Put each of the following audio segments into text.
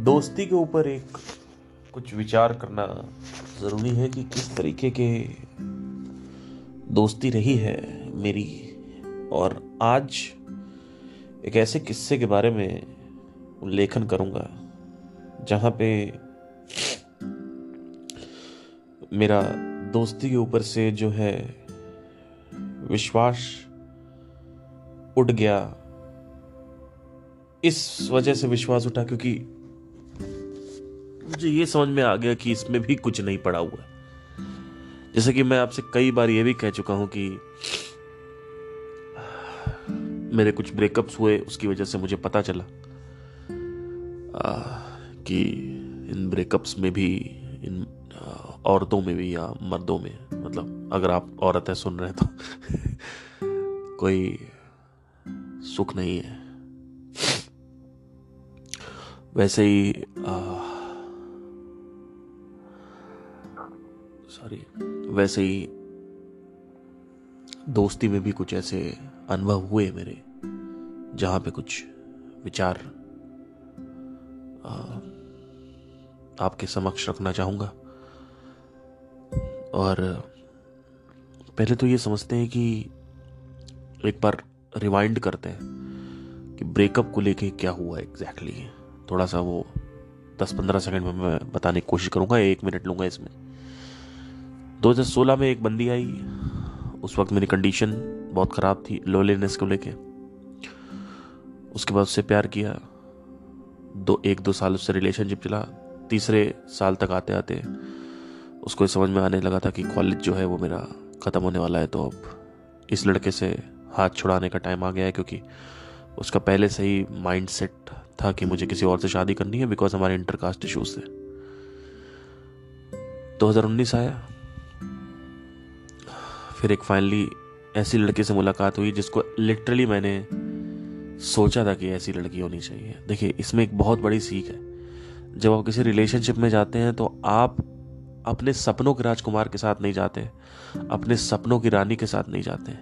दोस्ती के ऊपर एक कुछ विचार करना ज़रूरी है कि किस तरीके के दोस्ती रही है मेरी। और आज एक ऐसे किस्से के बारे में उल्लेखन करूँगा, जहाँ पे मेरा दोस्ती के ऊपर से जो है विश्वास उठ गया। इस वजह से विश्वास उठा क्योंकि मुझे ये समझ में आ गया कि इसमें भी कुछ नहीं पड़ा हुआ जैसे कि मैं आपसे कई बार ये भी कह चुका हूँ कि मेरे कुछ ब्रेकअप्स हुए उसकी वजह से मुझे पता चला आ, कि इन ब्रेकअप्स में भी इन औरतों में भी या मर्दों में मतलब अगर आप औरत है सुन रहे तो कोई सुख नहीं है। वैसे ही सॉरी वैसे ही दोस्ती में भी कुछ ऐसे अनुभव हुए मेरे, जहाँ पे कुछ विचार आपके समक्ष रखना चाहूँगा। और पहले तो ये समझते हैं कि एक बार रिवाइंड करते हैं कि ब्रेकअप को लेके क्या हुआ एग्जैक्टली exactly. थोड़ा सा वो दस पंद्रह सेकंड में मैं बताने की कोशिश करूँगा, एक मिनट लूँगा इसमें। 2016 में एक बंदी आई। उस वक्त मेरी कंडीशन बहुत ख़राब थी लोलीनेस को लेके। उसके बाद उससे प्यार किया। दो, एक, दो साल उससे रिलेशनशिप चला। तीसरे साल तक आते आते उसको समझ में आने लगा था कि कॉलेज जो है वो मेरा ख़त्म होने वाला है। तो अब इस लड़के से हाथ छुड़ाने का टाइम आ गया है क्योंकि उसका पहले से ही माइंड सेट था कि मुझे किसी और से शादी करनी है बिकॉज़ हमारे इंटरकास्ट इशूज थे। 2019 आया। फिर एक फाइनली ऐसी लड़की से मुलाकात हुई जिसको लिटरली मैंने सोचा था कि ऐसी लड़की होनी चाहिए। देखिए, इसमें एक बहुत बड़ी सीख है। जब आप किसी रिलेशनशिप में जाते हैं तो आप अपने सपनों के राजकुमार के साथ नहीं जाते अपने सपनों की रानी के साथ नहीं जाते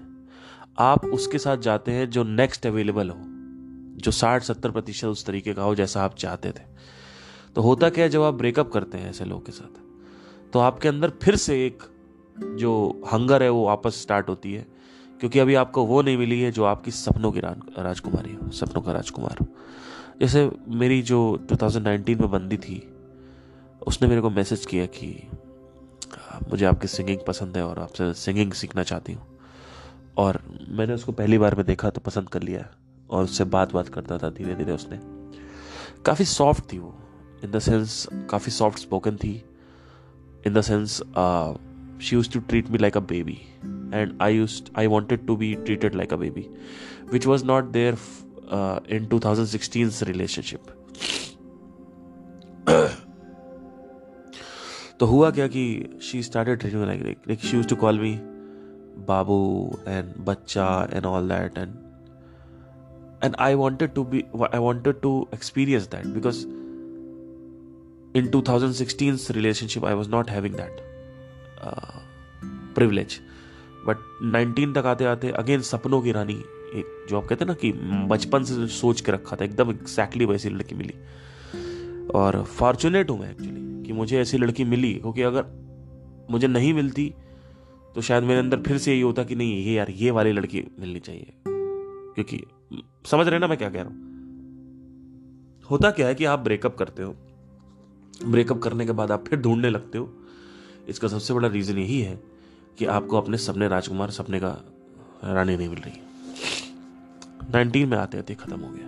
आप उसके साथ जाते हैं जो नेक्स्ट अवेलेबल हो, जो साठ सत्तर प्रतिशत उस तरीके का हो जैसा आप चाहते थे। तो होता क्या है, जब आप ब्रेकअप करते हैं ऐसे लोगों के साथ तो आपके अंदर फिर से एक जो हंगर है, वो वापस स्टार्ट होती है। क्योंकि अभी आपको वो नहीं मिली है जो आपकी सपनों की राजकुमारी हो, सपनों का राजकुमार हो। जैसे मेरी जो 2019 में बंदी थी, उसने मेरे को मैसेज किया कि मुझे आपकी सिंगिंग पसंद है और आपसे सिंगिंग सीखना चाहती हूँ। और मैंने उसको पहली बार में देखा तो पसंद कर लिया और उससे बात बात करता था धीरे धीरे उसने। काफ़ी सॉफ्ट थी वो इन द सेंस काफ़ी सॉफ्ट स्पोकन थी। In the sense she use to treat me like a baby and I use I wanted to be treated like a baby which was not there in 2016 relationship तो हुआ क्या कि she started treating like like she use to call me Babu and बच्चा and all that and and i wanted to be i wanted to experience that because in 2016's relationship i was not having that Privilege. But 19 तक आते आते again सपनों की रानी, एक जो आप कहते हैं ना कि बचपन से सोच के रखा था, एकदम एग्जैक्टली वैसी लड़की मिली। और फॉर्चुनेट हूँ मैं एक्चुअली कि मुझे ऐसी लड़की मिली, क्योंकि अगर मुझे नहीं मिलती तो शायद मेरे अंदर फिर से यही होता कि नहीं, ये यार, ये वाली लड़की मिलनी चाहिए। क्योंकि, समझ रहे ना मैं क्या कह रहा हूँ? होता क्या है कि आप ब्रेकअप करते हो ब्रेकअप करने के बाद आप फिर ढूँढने लगते हो इसका सबसे बड़ा रीजन यही है कि आपको अपने सपने राजकुमार, सपने का रानी नहीं मिल रही। नाइनटीन में आते आते खत्म हो गया।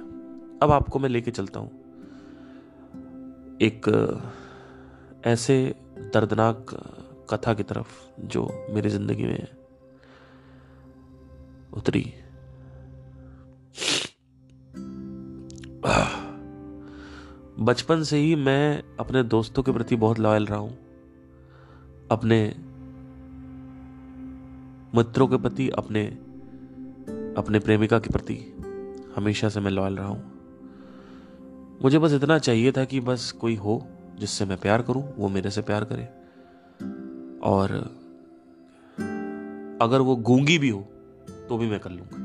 अब आपको मैं लेके चलता हूँ। एक, ऐसे दर्दनाक कथा की तरफ़ जो मेरी ज़िंदगी में उतरी। बचपन से ही मैं अपने दोस्तों के प्रति बहुत लॉयल रहा हूँ। अपने मित्रों के प्रति, अपने अपने प्रेमिका के प्रति हमेशा से मैं लॉयल रहा हूँ। मुझे बस इतना चाहिए था कि बस कोई हो जिससे मैं प्यार करूँ, वो मेरे से प्यार करे। और अगर वो गूँगी भी हो तो भी मैं कर लूँगा।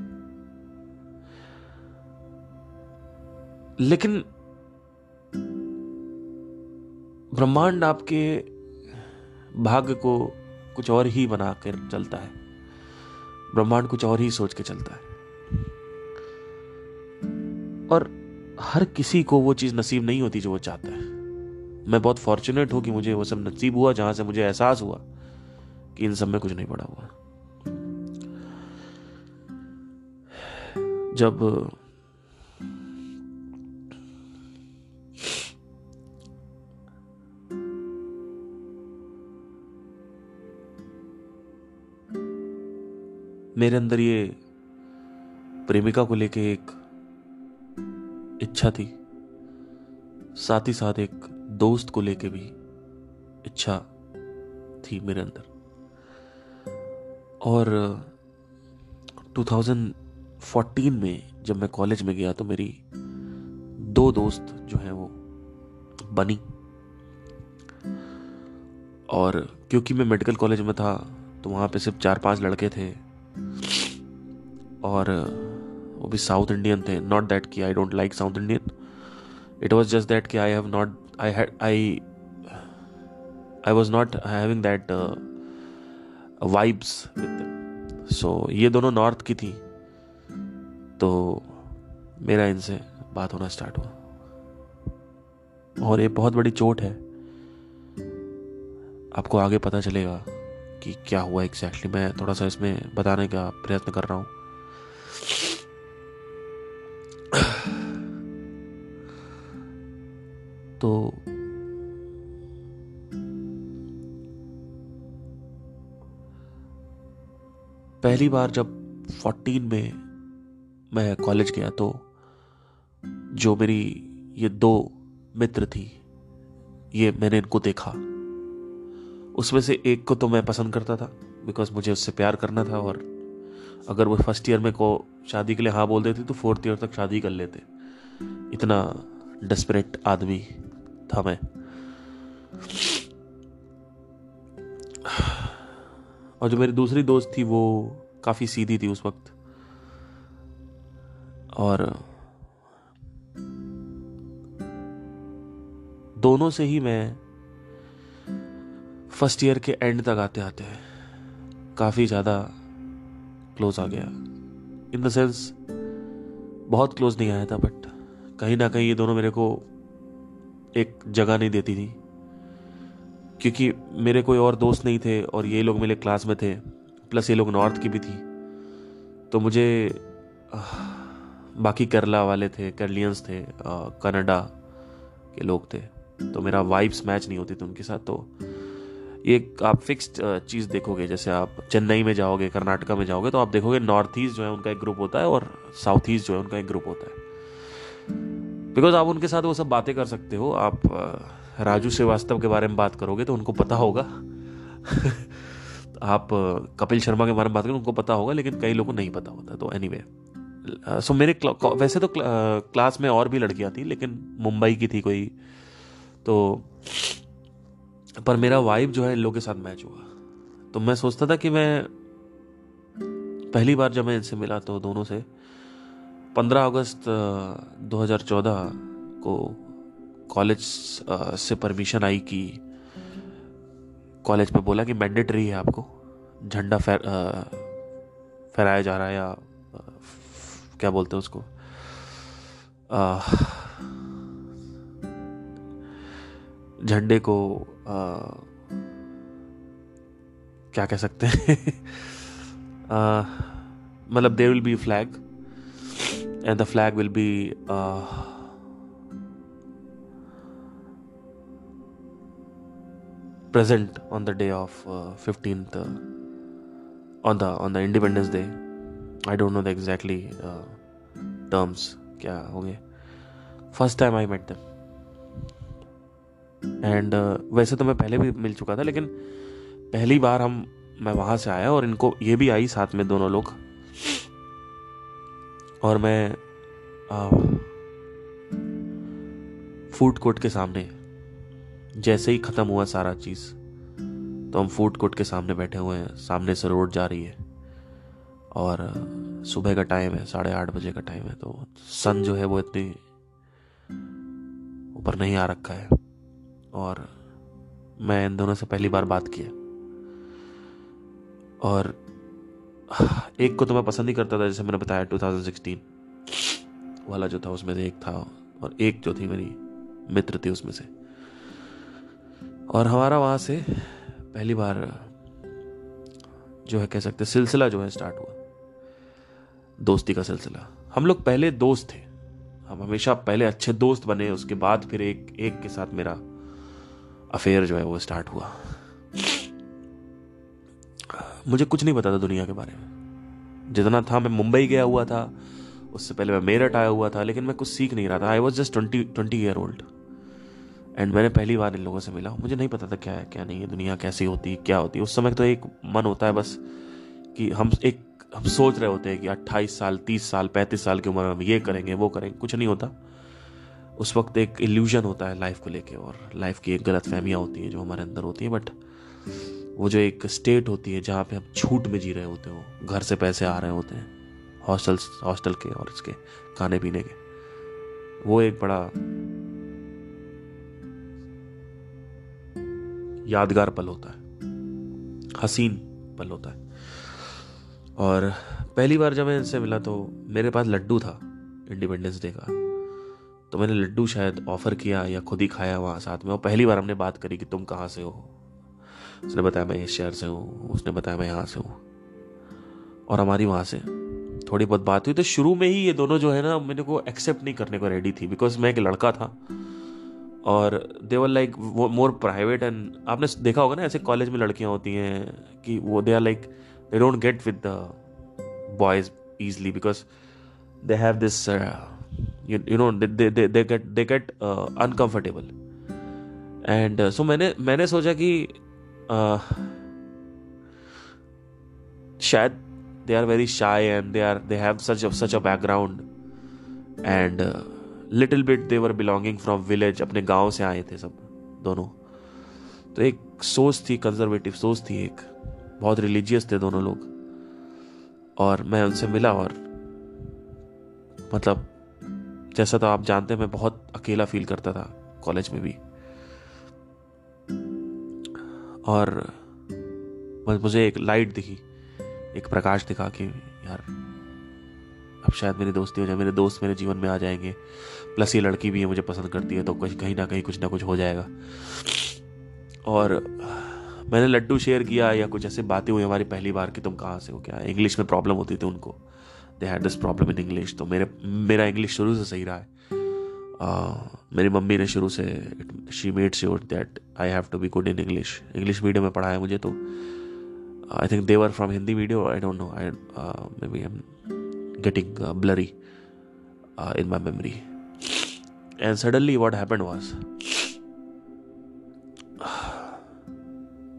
लेकिन ब्रह्मांड आपके भाग्य को कुछ और ही बना कर चलता है। ब्रह्मांड कुछ और ही सोच के चलता है। और हर किसी को वो चीज़ नसीब नहीं होती जो वो चाहता है। मैं बहुत फॉर्चुनेट हूँ कि मुझे वो सब नसीब हुआ, जहाँ से मुझे एहसास हुआ कि इन सब में कुछ नहीं पड़ा हुआ। जब मेरे अंदर ये प्रेमिका को लेके एक इच्छा थी। साथ ही साथ एक दोस्त को लेके भी इच्छा थी मेरे अंदर। और 2014 में जब मैं कॉलेज में गया तो मेरी दो दोस्त जो है वो बनी। और क्योंकि मैं मेडिकल कॉलेज में था तो वहाँ पे सिर्फ़ चार पाँच लड़के थे और वो भी साउथ इंडियन थे. नॉट दैट कि I don't like South Indian it was just that कि I have not I had I I was not having that vibes with so ये दोनों नॉर्थ की थी. तो मेरा इनसे बात होना स्टार्ट हुआ. और ये बहुत बड़ी चोट है. आपको आगे पता चलेगा कि क्या हुआ एग्जैक्टली exactly. मैं थोड़ा सा इसमें बताने का प्रयत्न कर रहा हूँ. तो पहली बार जब 14 में मैं कॉलेज गया तो जो मेरी ये दो मित्र थी, ये मैंने इनको देखा। उसमें से एक को तो मैं पसंद करता था बिकॉज़ मुझे उससे प्यार करना था और अगर वो फ़र्स्ट ईयर में को शादी के लिए हाँ बोल देते तो फोर्थ ईयर तक शादी कर लेते। इतना डेस्परेट आदमी था मैं। और जो मेरी दूसरी दोस्त थी वो काफ़ी सीधी थी उस वक्त। और दोनों से ही मैं फ़र्स्ट ईयर के एंड तक आते आते काफ़ी ज़्यादा क्लोज आ गया। इन द सेंस बहुत क्लोज नहीं आया था बट कहीं ना कहीं ये दोनों मेरे को एक जगह नहीं देती थी। क्योंकि मेरे कोई और दोस्त नहीं थे और ये लोग मेरे क्लास में थे प्लस ये लोग नॉर्थ की भी थी। तो मुझे बाकी केरला वाले थे, केरलियंस थे कनाडा के लोग थे। तो मेरा वाइब्स मैच नहीं होती थी उनके साथ तो एक आप फिक्स्ड चीज़ देखोगे, जैसे आप चेन्नई में जाओगे, कर्नाटका में जाओगे तो आप देखोगे नॉर्थ ईस्ट जो है उनका एक ग्रुप होता है और साउथ ईस्ट जो है उनका एक ग्रुप होता है। बिकॉज़ आप उनके साथ वो सब बातें कर सकते हो, आप राजू श्रीवास्तव के बारे में बात करोगे तो उनको पता होगा। आप कपिल शर्मा के बारे में बात करोगे उनको पता होगा, लेकिन कई लोगों को नहीं पता होता तो एनी सो मेरे वैसे तो क्लास में और भी लड़कियाँ थी, लेकिन मुंबई की थी कोई तो पर मेरा वाइब जो है इन लोगों के साथ मैच हुआ। तो मैं सोचता था कि मैं पहली बार जब मैं इनसे मिला तो दोनों से 15 अगस्त 2014 को कॉलेज से परमिशन आई कि कॉलेज में बोला कि मैंडेटरी है आपको, झंडा फहर फहराया जा रहा है या क्या बोलते हैं उसको झंडे को आ, क्या कह सकते हैं? मतलब there will be flag and the flag will be present on the day of fifteen on the on the independence day I don't know the exactly terms क्या होंगे। First time I met them and uh, वैसे तो मैं पहले भी मिल चुका था लेकिन पहली बार हम मैं वहाँ से आया और इनको ये भी आई साथ में दोनों लोग। और मैं फ़ूड कोर्ट के सामने जैसे ही ख़त्म हुआ सारा चीज़ तो हम फ़ूड कोर्ट के सामने बैठे हुए हैं सामने से रोड जा रही है। और सुबह का टाइम है साढ़े आठ बजे का टाइम है तो सन जो है वो इतनी ऊपर नहीं आ रखा है। और मैं इन दोनों से पहली बार बात किया। और एक को तो मैं पसंद ही करता था, जैसे मैंने बताया 2016 वाला जो था, उसमें से एक था और एक जो थी मेरी मित्र थी उसमें से। और हमारा वहाँ से पहली बार जो है, कह सकते सिलसिला जो है स्टार्ट हुआ। दोस्ती का सिलसिला। हम लोग पहले दोस्त थे। हम हमेशा पहले अच्छे दोस्त बने, उसके बाद फिर एक एक के साथ मेरा अफेयर जो है वो स्टार्ट हुआ। मुझे कुछ नहीं पता था दुनिया के बारे में। जितना था, मैं मुंबई गया हुआ था, उससे पहले मैं मेरठ आया हुआ था, लेकिन मैं कुछ सीख नहीं रहा था। I was just twenty twenty year old and मैंने पहली बार इन लोगों से मिला। मुझे नहीं पता था क्या है, क्या नहीं है, दुनिया कैसी होती है क्या होती। है उस समय तो एक मन होता है बस कि हम एक, हम सोच रहे होते हैं कि 28 साल 30 साल 35 साल की उम्र में हम ये करेंगे, वो करेंगे। कुछ नहीं होता। उस वक्त एक इल्यूजन होता है लाइफ को लेके और लाइफ की एक गलत फहमियाँ होती हैं जो हमारे अंदर होती हैं बट वो जो एक स्टेट होती है जहाँ पे हम छूट में जी रहे होते हो घर से पैसे आ रहे होते हैं हॉस्टल हॉस्टल के और इसके खाने पीने के, वो एक बड़ा यादगार पल होता है, हसीन पल होता है। और पहली बार जब मैं इनसे मिला तो मेरे पास लड्डू था इंडिपेंडेंस डे का। तो मैंने लड्डू शायद ऑफ़र किया या खुद ही खाया वहाँ साथ में। और पहली बार हमने बात करी कि तुम कहाँ से हो। उसने बताया मैं इस शहर से हूँ। उसने बताया मैं यहाँ से हूँ। और हमारी वहाँ से। थोड़ी बहुत बात हुई तो शुरू में ही ये दोनों जो है ना मेरे को एक्सेप्ट नहीं करने को रेडी थी। बिकॉज़ मैं एक लड़का था। और देवर लाइक वो मोर प्राइवेट एंड आपने देखा होगा ना ऐसे कॉलेज में लड़कियाँ होती हैं कि वो they are like they don't get with the boys easily because they have uh, you you know they get they get uncomfortable and so मैंने मैंने सोचा कि uh, शायद they are very shy and they are they have such such a background and little bit they were belonging from village अपने गाँव से आए थे सब, दोनों। तो एक सोच थी कंजर्वेटिव सोच थी एक। बहुत रिलीजियस थे दोनों लोग। और मैं उनसे मिला और मतलब जैसा तो आप जानते हैं, मैं बहुत अकेला फील करता था कॉलेज में भी। और मुझे एक लाइट दिखी, एक प्रकाश दिखा कि, यार, अब शायद मेरी दोस्ती हो जाए, मेरे दोस्त मेरे जीवन में आ जाएँगे। प्लस ये लड़की भी है, मुझे पसंद करती है तो कुछ, कहीं ना कहीं कुछ ना कुछ हो जाएगा। और मैंने लड्डू शेयर किया या कुछ ऐसे बातें हुई हमारी पहली बार कि तुम कहाँ से हो, क्या इंग्लिश में प्रॉब्लम होती थी उनको। They had this problem in English तो मेरे, मेरा इंग्लिश शुरू से सही रहा है। मेरी मम्मी ने शुरू से she made sure that I have to be good in English English medium में पढ़ाया मुझे तो I think they were from Hindi medium I don't know I maybe am getting blurry in my memory and suddenly what happen was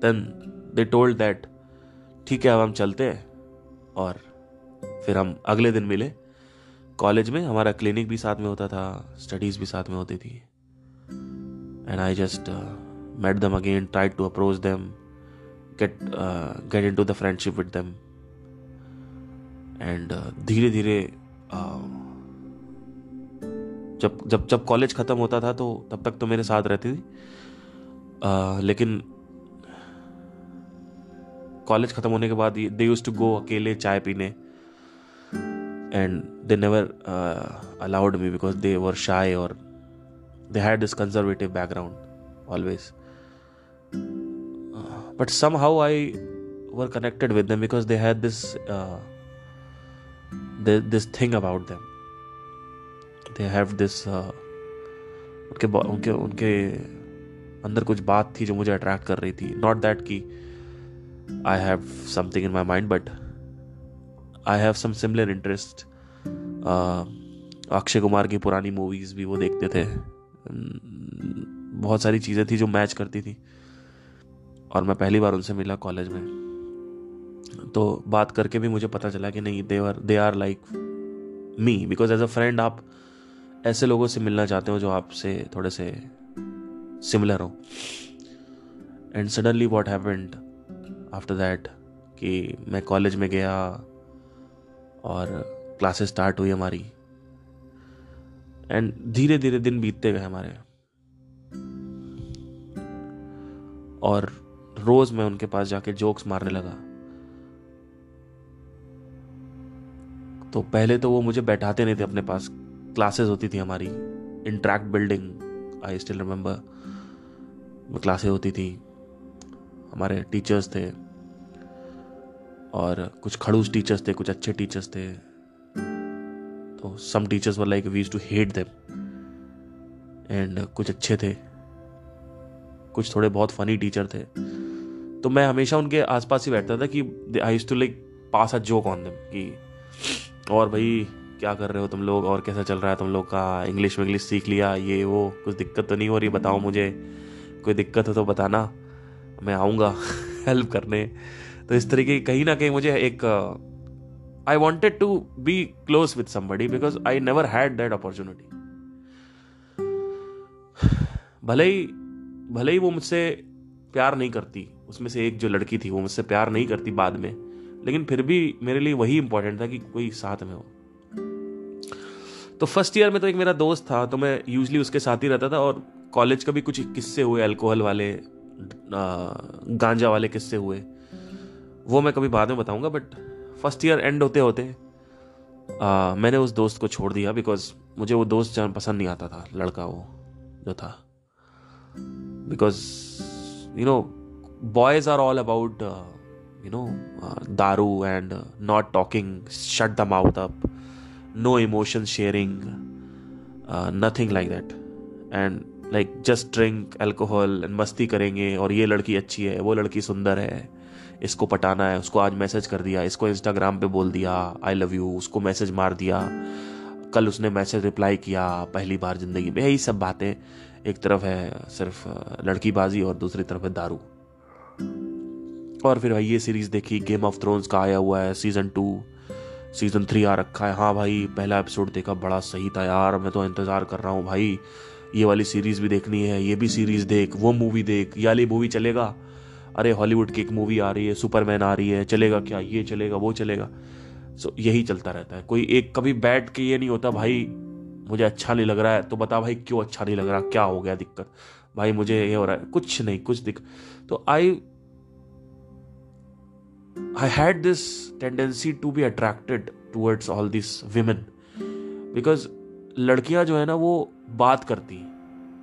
then they told that ठीक है, अब हम चलते हैं और फिर हम अगले दिन मिले। कॉलेज में हमारा क्लिनिक भी साथ में होता था स्टडीज़ भी साथ में होती थी। And I just met them again try to approach them get uh, get into the friendship with them. And धीरे धीरे uh, जब जब जब कॉलेज ख़त्म होता था तो तब तक तो मेरे साथ रहती थी। Uh, लेकिन कॉलेज ख़त्म होने के बाद दे यूज़ टू गो अकेले चाय पीने। and they never allowed me because they were shy और they had this conservative background always but somehow i were connected with them because they had this uh, this thing about them they have this uh, उनके उनके उनके अंदर कुछ बात थी जो मुझे अट्रैक्ट कर रही थी नॉट दैट कि I have something in my mind but I have some similar interest Akshay Kumar की पुरानी मूवीज़ भी वो देखते थे। बहुत सारी चीज़ें थी जो मैच करती थी। और मैं पहली बार उनसे मिला कॉलेज में। तो बात करके भी मुझे पता चला कि नहीं they are they are like me because as a friend आप ऐसे लोगों से मिलना चाहते हो जो आपसे थोड़े से सिमिलर हो। And suddenly what happened after that कि मैं कॉलेज में गया और क्लासेस स्टार्ट हुई हमारी। एंड धीरे धीरे दिन बीतते गए हमारे। और रोज मैं उनके पास जाके जोक्स मारने लगा। तो पहले तो वो मुझे बैठाते नहीं थे अपने पास। क्लासेस होती थी हमारी। Interact building I still remember classes होती थी। हमारे टीचर्स थे। और कुछ खड़ूस टीचर्स थे, कुछ अच्छे टीचर्स थे। तो some teachers were like we to hate them and कुछ अच्छे थे। कुछ थोड़े बहुत फनी टीचर थे। तो मैं हमेशा उनके आसपास ही बैठता था कि I to like pass a joke on them कि, और भाई, क्या कर रहे हो तुम लोग? और कैसा चल रहा है तुम लोग का? इंग्लिश इंग्लिश सीख लिया, ये वो, कुछ दिक्कत तो नहीं हो रही, बताओ मुझे। कोई दिक्कत हो तो बताना। मैं आऊँगा हेल्प करने। तो इस तरीके की कहीं ना कहीं मुझे एक I wanted to be close with somebody because I never had that opportunity भले ही भले ही वो मुझसे प्यार नहीं करती, उसमें से एक जो लड़की थी वो मुझसे प्यार नहीं करती बाद में, लेकिन फिर भी मेरे लिए वही इंपॉर्टेंट था कि कोई साथ में हो। तो फ़र्स्ट ईयर में तो एक मेरा दोस्त था तो मैं यूजली उसके साथ ही रहता था और कॉलेज का भी कुछ किस्से हुए अल्कोहल वाले गांजा वाले किस्से हुए। वो मैं कभी बाद में बताऊँगा बट फ़र्स्ट ईयर एंड होते होते आ, मैंने उस दोस्त को छोड़ दिया बिकॉज़ मुझे वो दोस्त जान पसंद नहीं आता था लड़का वो जो था। Because you know boys are all about you know दारू and not talking shut the mouth up no emotion sharing nothing like that and like just drink alcohol मस्ती करेंगे और ये लड़की अच्छी है वो लड़की सुंदर है। इसको पटाना है, उसको आज मैसेज कर दिया, इसको इंस्टाग्राम पे बोल दिया आई लव यू उसको मैसेज मार दिया। कल उसने मैसेज रिप्लाई किया पहली बार ज़िंदगी में। यही सब बातें एक तरफ़ है, सिर्फ़ लड़कीबाजी और दूसरी तरफ़ है दारू। और फिर भाई ये सीरीज़ देखी गेम ऑफ़ थ्रोन्स का आया हुआ है सीज़न टू सीज़न थ्री आ रखा है। हाँ भाई, पहला एपिसोड देखा, बड़ा सही था यार, मैं तो इंतज़ार कर रहा हूँ भाई। ये वाली सीरीज़ भी देखनी है, ये भी सीरीज़ देख, वो मूवी देख, ये वाली मूवी चलेगा। अरे, हॉलीवुड की एक मूवी आ रही है सुपरमैन आ रही है, चलेगा क्या, ये चलेगा, वो चलेगा। सो यही चलता रहता है। कोई एक कभी बैठ के ये नहीं होता, भाई, मुझे अच्छा नहीं लग रहा है। तो बता, भाई, क्यों अच्छा नहीं लग रहा? क्या हो गया दिक्कत? भाई, मुझे ये हो रहा है। कुछ नहीं, कुछ दिक्कत। तो I I had this tendency to be attracted towards all this women because लड़कियाँ जो है ना, वो बात करती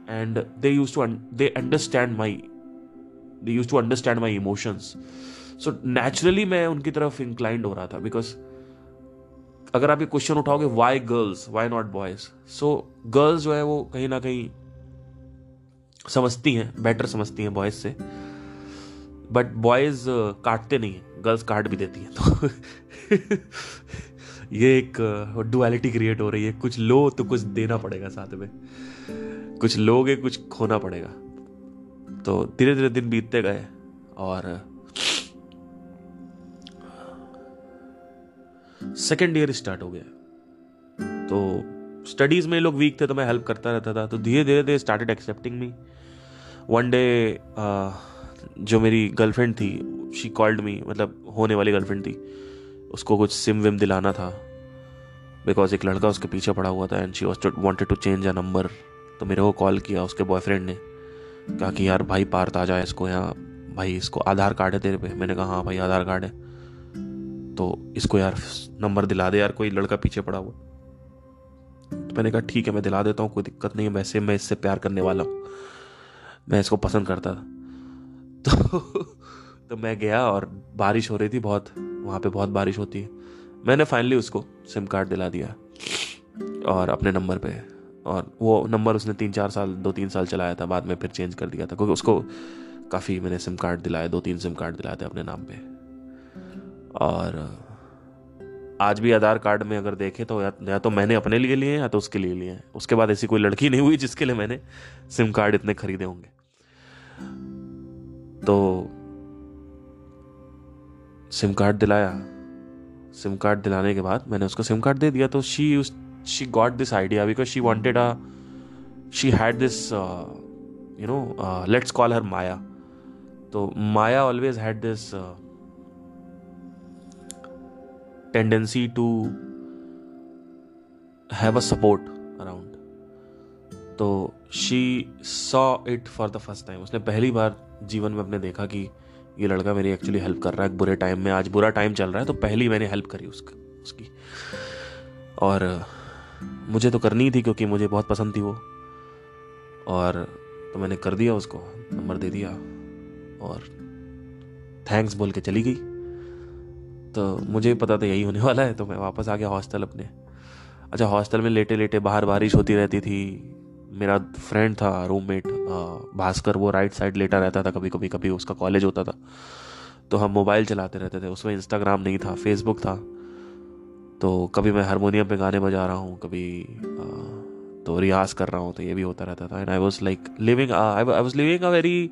and they use to they understand my they use to understand my emotions so naturally मैं उनकी तरफ़ इंक्लाइंड हो रहा था बिकॉज़ अगर आप ये question उठाओगे why girls why not boys so girls जो है वो कहीं ना कहीं समझती हैं बेटर समझती हैं बॉयज़ से. बट बॉयज़ uh, काटते नहीं है. गर्ल्स काट भी देती हैं तो ये एक डुअलिटी uh, क्रिएट हो रही है. कुछ लो तो कुछ देना पड़ेगा साथ में. कुछ लोगे कुछ खोना पड़ेगा. तो धीरे धीरे दिन बीतते गए और सेकेंड ईयर स्टार्ट हो गया। तो स्टडीज़ में लोग वीक थे तो मैं हेल्प करता रहता था। तो धीरे धीरे they started accepting me one day जो मेरी गर्लफ्रेंड थी शी कॉल्ड मी मतलब होने वाली गर्लफ्रेंड थी। उसको कुछ सिम विम दिलाना था। बिकॉज़ एक लड़का उसके पीछे पड़ा हुआ था and she wanted to change a number तो मेरे को कॉल किया उसके बॉयफ्रेंड ने। कहा कि यार भाई पार्थ आ जाए इसको यहाँ, भाई इसको आधार कार्ड है तेरे पे। मैंने कहा हाँ भाई, आधार कार्ड है। तो इसको यार नंबर दिला दे यार, कोई लड़का पीछे पड़ा हुआ। तो मैंने कहा, ठीक है, मैं दिला देता हूँ, कोई दिक्कत नहीं है, वैसे मैं इससे प्यार करने वाला हूँ। मैं इसको पसंद करता था। तो तो मैं गया और बारिश हो रही थी बहुत, वहाँ पे बहुत बारिश होती है। मैंने फाइनली उसको सिम कार्ड दिला दिया और अपने नंबर पे और वो नंबर उसने तीन चार साल दो तीन साल चलाया था बाद में फिर चेंज कर दिया था क्योंकि उसको काफ़ी मैंने सिम कार्ड दिलाए दो तीन सिम कार्ड दिलाए थे अपने नाम पे। और आज भी आधार कार्ड में अगर देखें तो या, या तो मैंने अपने लिए लिए या तो उसके लिए लिए हैं। उसके बाद ऐसी कोई लड़की नहीं हुई जिसके लिए मैंने सिम कार्ड इतने खरीदे होंगे। तो सिम कार्ड दिलाया। सिम कार्ड दिलाने के बाद मैंने उसको सिम कार्ड दे दिया तो she she got this idea because she wanted a she had this you know let's call her Maya तो Maya always had this tendency to have a support around तो she saw it for the first time उसने पहली बार जीवन में अपने देखा कि ये लड़का मेरी एक्चुअली हेल्प कर रहा है बुरे टाइम में, आज बुरा टाइम चल रहा है तो पहली मैंने हेल्प करी उसका, उसकी। और मुझे तो करनी थी क्योंकि मुझे बहुत पसंद थी वो। और तो मैंने कर दिया उसको, नंबर दे दिया और थैंक्स बोल के चली गई। तो मुझे पता था यही होने वाला है तो मैं वापस आ गया हॉस्टल अपने। अच्छा हॉस्टल में लेटे लेटे बाहर बारिश होती रहती थी। मेरा फ्रेंड था रूममेट भास्कर, वो राइट साइड लेटा रहता था कभी कभी कभी उसका कॉलेज होता था। तो हम मोबाइल चलाते रहते थे, उसमें इंस्टाग्राम नहीं था फेसबुक था। तो कभी मैं हारमोनियम पे गाने बजा रहा हूँ कभी आ, तो रियाज कर रहा हूँ तो ये भी होता रहता था। And I was like living I was living a very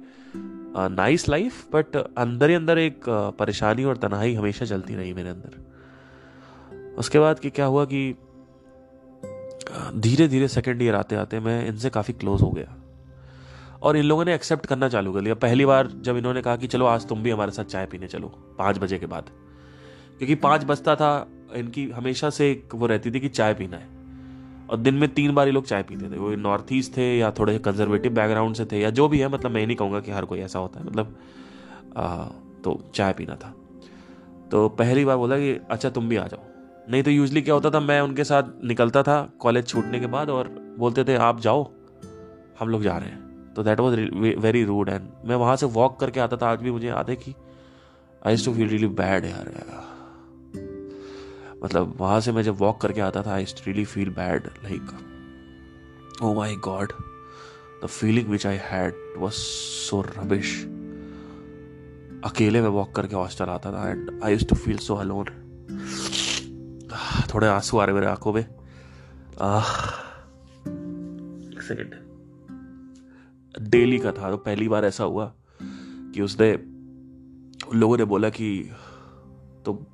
nice life but अंदर ही अंदर एक परेशानी और तनाई हमेशा चलती रही मेरे अंदर। उसके बाद कि क्या हुआ कि धीरे धीरे सेकेंड ईयर आते आते मैं इनसे काफ़ी क्लोज हो गया। और इन लोगों ने एक्सेप्ट करना चालू कर लिया। पहली बार जब इन्होंने कहा कि चलो आज तुम भी हमारे साथ चाय पीने चलो पाँच बजे के बाद। क्योंकि पाँच बजता था इनकी हमेशा से एक वो रहती थी कि चाय पीना है। और दिन में तीन बार ये लोग चाय पीते थे। वो नॉर्थ ईस्ट थे या थोड़े कंजर्वेटिव बैकग्राउंड से थे या जो भी है मतलब मैं नहीं कहूँगा कि हर कोई ऐसा होता है। मतलब आ, तो चाय पीना था। तो पहली बार बोला कि अच्छा तुम भी आ जाओ। नहीं तो यूजली क्या होता था मैं उनके साथ निकलता था कॉलेज छूटने के बाद और बोलते थे आप जाओ हम लोग जा रहे हैं। तो that was very rude and मैं वहाँ से वॉक करके आता था। आज भी मुझे याद है कि I to feel really bad यार। मतलब वहाँ से मैं जब वॉक करके आता था I really feel bad like oh my God the feeling which I had was so rubbish अकेले में वॉक करके हॉस्टल आता था and I use to feel so alone थोड़े आँसू आ रहे मेरे आँखों में। सेकेंड डेली का था तो पहली बार ऐसा हुआ कि उसने उन लोगों ने बोला कि तो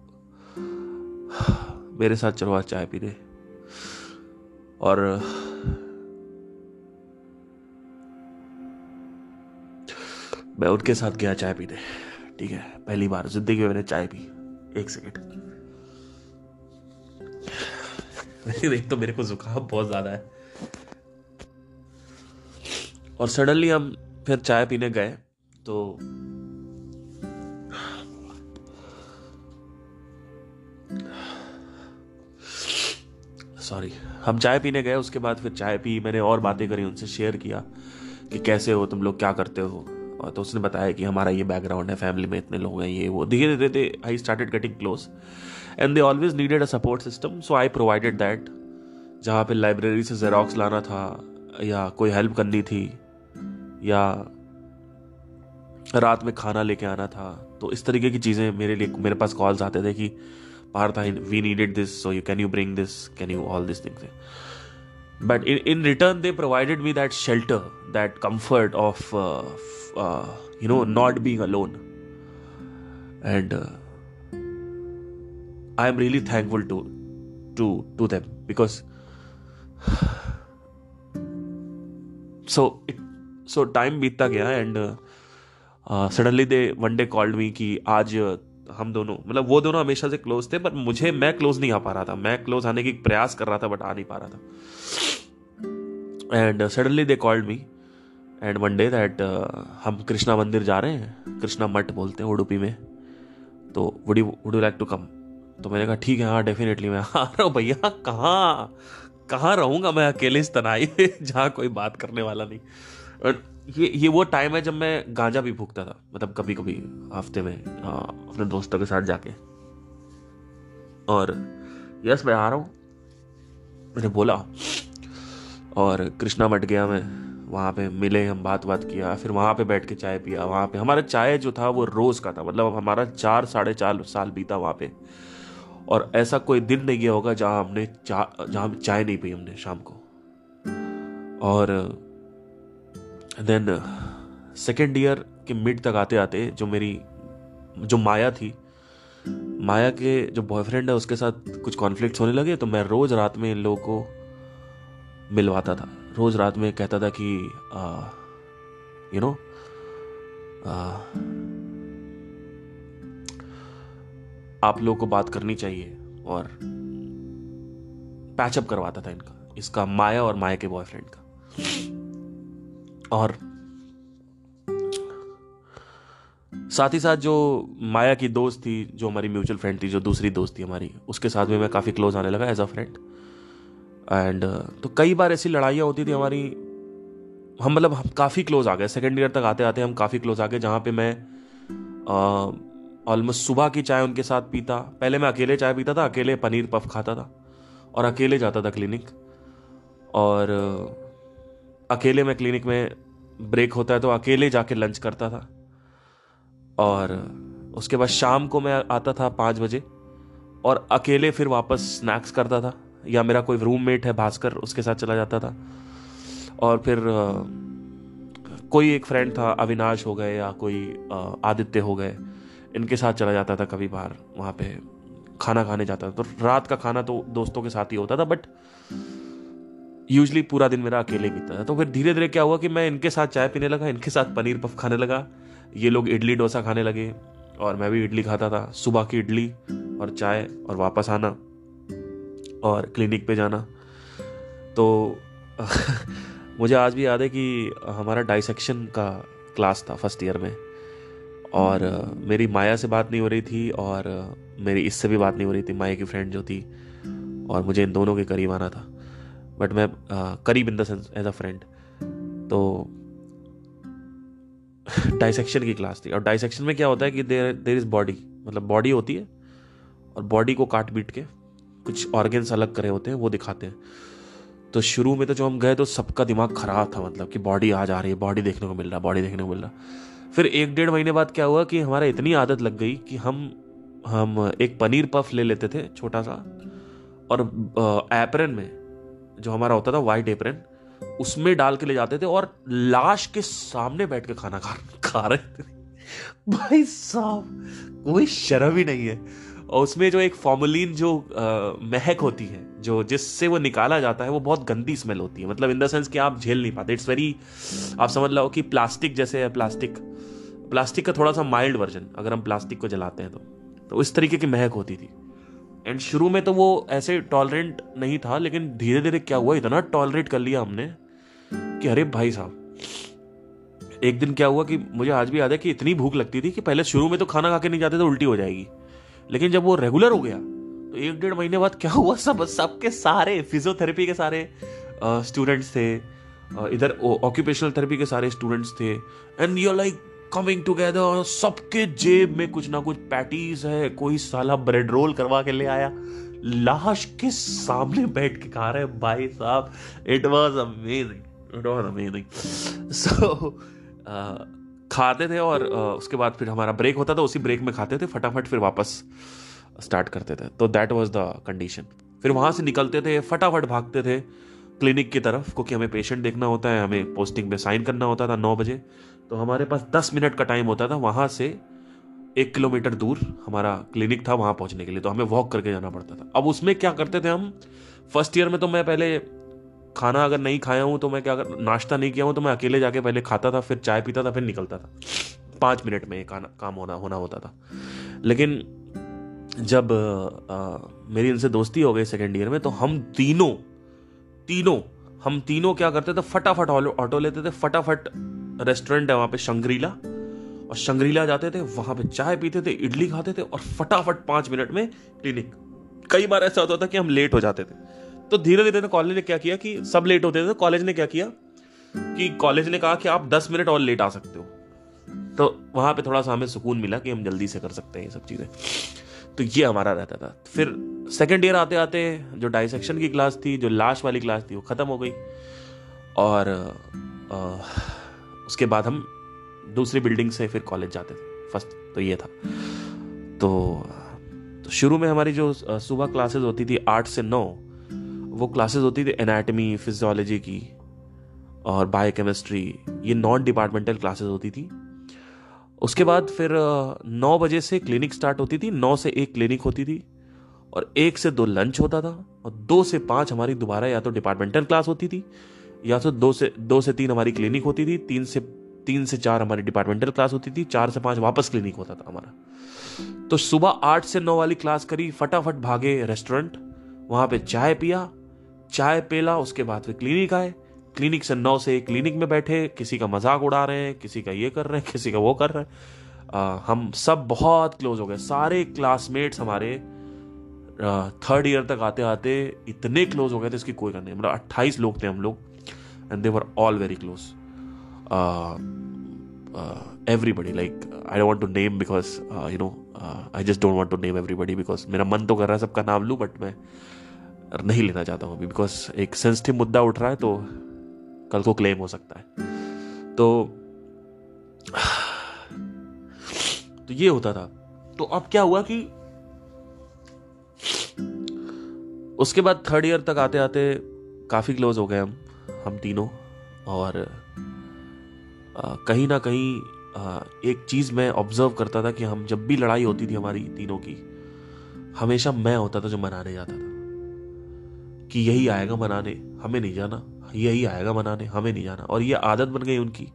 मेरे साथ चलो आज चाय पीने। और, मैं उनके साथ गया चाय पीने। ठीक है, पहली बार, ज़िंदगी में मैंने चाय पी। एक सेकेंड एक तो मेरे को जुकाम बहुत ज़्यादा है। और सडनली हम फिर चाय पीने गए तो सॉरी हम चाय पीने गए, उसके बाद फिर चाय पी। मैंने और बातें करी, उनसे शेयर किया कि कैसे हो, तुम लोग क्या करते हो? और तो उसने बताया कि हमारा ये बैकग्राउंड है फैमिली में इतने लोग हैं, ये, वो। धीरे धीरे धीरे I started getting close and they always needed a support system so I provided that जहाँ पे लाइब्रेरी से जेरोक्स लाना था, या कोई हेल्प करनी थी, या रात में खाना लेके आना था। तो इस तरीके की चीज़ें मेरे लिए, मेरे पास कॉल्स आते थे कि Partha, we needed this, so you can you bring this? Can you all these things? But in, in return, they provided me that shelter, that comfort of uh, uh, you know not being alone, and uh, I am really thankful to to to them because so it so time बीतता गया and uh, uh, suddenly they one day called me कि आज हम दोनों मतलब वो दोनों हमेशा से क्लोज थे बट मुझे, मैं क्लोज नहीं आ पा रहा था। मैं क्लोज आने की प्रयास कर रहा था बट आ नहीं पा रहा था। And suddenly they called me and one day that हम कृष्णा मंदिर जा रहे हैं, कृष्णा मठ बोलते हैं उडुपी में। तो would you would you like to come तो मैंने कहा, ठीक है हाँ डेफिनेटली मैं आ रहा हूँ भैया, कहाँ कहाँ रहूँगा मैं अकेले इस तनाई जहाँ कोई बात करने वाला नहीं। ये ये वो टाइम है जब मैं गांजा भी फूकता था। मतलब कभी कभी हफ़्ते में आ, अपने दोस्तों के साथ जाके। और यस मैं आ रहा हूँ। मैंने बोला और कृष्णा मट गया मैं। वहाँ पे मिले हम बात बात किया फिर वहाँ पे बैठ के चाय पिया वहाँ पे। हमारा चाय जो था वो रोज़ का था। मतलब हमारा चार साढ़े चार साल बीता वहाँ पे। और ऐसा कोई दिन नहीं गया होगा जहाँ हमने चा जहाँ चाय नहीं पी हमने शाम को। और देन सेकेंड ईयर के मिड तक आते आते जो मेरी, जो माया थी, माया के जो बॉयफ्रेंड है, उसके साथ कुछ कॉन्फ्लिक्ट होने लगे तो मैं रोज रात में इन लोगों को मिलवाता था। रोज रात में कहता था कि यू नो आप लोगों को बात करनी चाहिए और पैचअप करवाता था इनका, इसका माया और माया के बॉयफ्रेंड का। और साथ ही साथ जो माया की दोस्त थी, जो हमारी म्यूचुअल फ्रेंड थी, जो दूसरी दोस्त थी हमारी, उसके साथ में मैं काफ़ी क्लोज आने लगा एज अ फ्रेंड एंड तो कई बार ऐसी लड़ाइयाँ होती थी हमारी, हम मतलब हम काफ़ी क्लोज आ गए। सेकेंड ईयर तक आते आते हम काफ़ी क्लोज आ गए, जहाँ पे मैं ऑलमोस्ट सुबह की चाय उनके साथ पीता। पहले मैं अकेले चाय पीता था, अकेले पनीर पफ खाता था और अकेले जाता था क्लिनिक और अकेले मैं क्लिनिक में ब्रेक होता है तो अकेले जाके लंच करता था। और उसके बाद शाम को मैं आता था पाँच बजे और अकेले फिर वापस स्नैक्स करता था या मेरा कोई रूममेट है भास्कर, उसके साथ चला जाता था। और फिर कोई एक फ्रेंड था, अविनाश हो गए या कोई आदित्य हो गए, इनके साथ चला जाता था कभी बाहर वहाँ पे खाना खाने जाता था। तो रात का खाना तो दोस्तों के साथ ही होता था बट यूजली पूरा दिन मेरा अकेले बीता था। तो फिर धीरे धीरे क्या हुआ कि मैं इनके साथ चाय पीने लगा, इनके साथ पनीर पफ खाने लगा। ये लोग इडली डोसा खाने लगे और मैं भी इडली खाता था। सुबह की इडली और चाय और वापस आना और क्लिनिक पे जाना। तो मुझे आज भी याद है कि हमारा डाइसेक्शन का क्लास था फ़र्स्ट ईयर में और मेरी माया से बात नहीं हो रही थी और मेरी इससे भी बात नहीं हो रही थी, माया की फ्रेंड जो थी और मुझे इन दोनों के करीब आना था। बट मैं करीब in the sense as a friend तो डाइसेक्शन की क्लास थी। और डाइसेक्शन में क्या होता है कि देर देर इज़ बॉडी मतलब बॉडी होती है और बॉडी को काट पीट के कुछ ऑर्गेन्स अलग करे होते हैं, वो दिखाते हैं। तो शुरू में तो जो हम गए तो सबका दिमाग खराब था मतलब कि बॉडी आ जा रही है बॉडी देखने को मिल रहा बॉडी देखने को मिल रहा। फिर एक डेढ़ महीने बाद क्या हुआ कि हमारा इतनी आदत लग गई कि हम हम एक पनीर पफ ले लेते थे, छोटा सा, और एप्रन में जो हमारा होता था वाइट एप्रन उसमें डाल के ले जाते थे और लाश के सामने बैठ के खाना खा खा रहे थे। भाई साहब कोई शर्म ही नहीं है। और उसमें जो एक फॉर्मुलिन जो आ, महक होती है जो जिससे वो निकाला जाता है वो बहुत गंदी स्मेल होती है। मतलब इन द सेंस कि आप झेल नहीं पाते। इट्स वेरी आप समझ लो कि प्लास्टिक जैसे है प्लास्टिक प्लास्टिक का थोड़ा सा माइल्ड वर्जन अगर हम प्लास्टिक को जलाते हैं तो। तो इस तरीके की महक होती थी। एंड शुरू में तो वो ऐसे टॉलरेंट नहीं था, लेकिन धीरे धीरे क्या हुआ? इतना टॉलरेट कर लिया हमने कि अरे भाई साहब, एक दिन क्या हुआ कि मुझे आज भी याद है कि इतनी भूख लगती थी कि पहले शुरू में तो खाना खा के नहीं जाते तो उल्टी हो जाएगी। लेकिन जब वो रेगुलर हो गया तो एक डेढ़ महीने बाद क्या हुआ? सब, सबके सारे फिजियोथेरेपी के सारे स्टूडेंट्स थे इधर ऑक्यूपेशनल थेरेपी के सारे स्टूडेंट्स थे। And you like coming together सबके जेब में कुछ ना कुछ पैटीज है कोई साला ब्रेड रोल करवा के ले आया। लाश के सामने बैठ के खा रहे भाई साहब। It was amazing it was amazing so खाते थे और uh, उसके बाद फिर हमारा ब्रेक होता था उसी ब्रेक में खाते थे फटाफट फिर वापस स्टार्ट करते थे। तो दैट वॉज़ द कंडीशन फिर वहाँ से निकलते थे फटाफट भागते थे क्लिनिक की तरफ़ क्योंकि हमें पेशेंट देखना होता है हमें पोस्टिंग में साइन करना होता था नौ बजे। तो हमारे पास दस मिनट का टाइम होता था वहाँ से एक किलोमीटर दूर हमारा क्लिनिक था वहाँ पहुँचने के लिए। तो हमें वॉक करके जाना पड़ता था। अब उसमें क्या करते थे हम? फ़र्स्ट ईयर में तो मैं पहले खाना अगर नहीं खाया हूँ तो मैं क्या अगर नाश्ता नहीं किया हूँ तो मैं अकेले जाके पहले खाता था फिर चाय पीता था फिर निकलता था। पाँच मिनट में खाना काम होना होना होता था। लेकिन जब आ, मेरी इनसे दोस्ती हो गई सेकेंड ईयर में तो हम तीनों तीनों हम तीनों क्या करते थे? फटाफट ऑटो लेते थे फटाफट रेस्टोरेंट है वहाँ पे शंग्रीला। और शंग्रीला जाते थे वहाँ पे चाय पीते थे इडली खाते थे और फटाफट पाँच मिनट में क्लिनिक। कई बार ऐसा होता था कि हम लेट हो जाते थे। तो धीरे धीरे कॉलेज ने क्या किया कि सब लेट होते थे कॉलेज ने क्या किया कि कॉलेज ने कहा कि आप दस मिनट और लेट आ सकते हो। तो वहाँ पे थोड़ा सा हमें सुकून मिला कि हम जल्दी से कर सकते हैं ये सब चीज़ें। तो ये हमारा रहता था। फिर सेकेंड ईयर आते आते जो डाइसेक्शन की क्लास थी जो लाश वाली क्लास थी वो ख़त्म हो गई। और आ, उसके बाद हम दूसरी बिल्डिंग से फिर कॉलेज जाते थे फ़र्स्ट तो ये था। तो, तो शुरू में हमारी जो सुबह क्लासेस होती थी आठ से नौ वो क्लासेस होती थी एनाटमी फिजियोलॉजी की और बायोकेमिस्ट्री ये नॉन डिपार्टमेंटल क्लासेस होती थी। उसके बाद फिर नौ बजे से क्लिनिक स्टार्ट होती थी नौ से एक क्लिनिक होती थी और एक से दो लंच होता था और दो से पाँच हमारी दोबारा या तो डिपार्टमेंटल क्लास होती थी या तो दो से दो से तीन हमारी क्लिनिक होती थी, तीन से तीन से चार हमारी डिपार्टमेंटल क्लास होती थी, चार से पाँच वापस क्लिनिक होता था हमारा। तो सुबह आठ से नौ वाली क्लास करी, फटाफट भागे रेस्टोरेंट वहाँ पे चाय पिया, चाय पेला, उसके बाद फिर क्लिनिक आए। क्लिनिक से नौ से क्लिनिक में बैठे, किसी का मज़ाक उड़ा रहे हैं, किसी का ये कर रहे हैं, किसी का वो कर रहे हैं। हम सब बहुत क्लोज हो गए। सारे क्लासमेट्स हमारे थर्ड ईयर तक आते आते इतने क्लोज हो गए थे, इसकी कोई करनी मतलब अट्ठाईस लोग थे हम लोग। And they were all very close everybody like i don't want to name because uh, you know uh, i just don't want to name everybody मेरा मन तो कर रहा है सबका नाम लूँ बट मैं नहीं लेना चाहता हूँ अभी बिकॉज़ एक सेंसिटिव मुद्दा उठ रहा है तो कल को क्लेम हो सकता है। तो तो ये होता था। तो अब क्या हुआ कि उसके बाद थर्ड ईयर तक आते आते काफ़ी क्लोज हो गए हम। हम तीनों, और कहीं ना कहीं एक चीज़ मैं ऑब्ज़र्व करता था कि हम जब भी लड़ाई होती थी हमारी तीनों की, हमेशा मैं होता था जो मनाने जाता था। कि यही आएगा मनाने, हमें नहीं जाना, यही आएगा मनाने, हमें नहीं जाना, और ये आदत बन गई उनकी,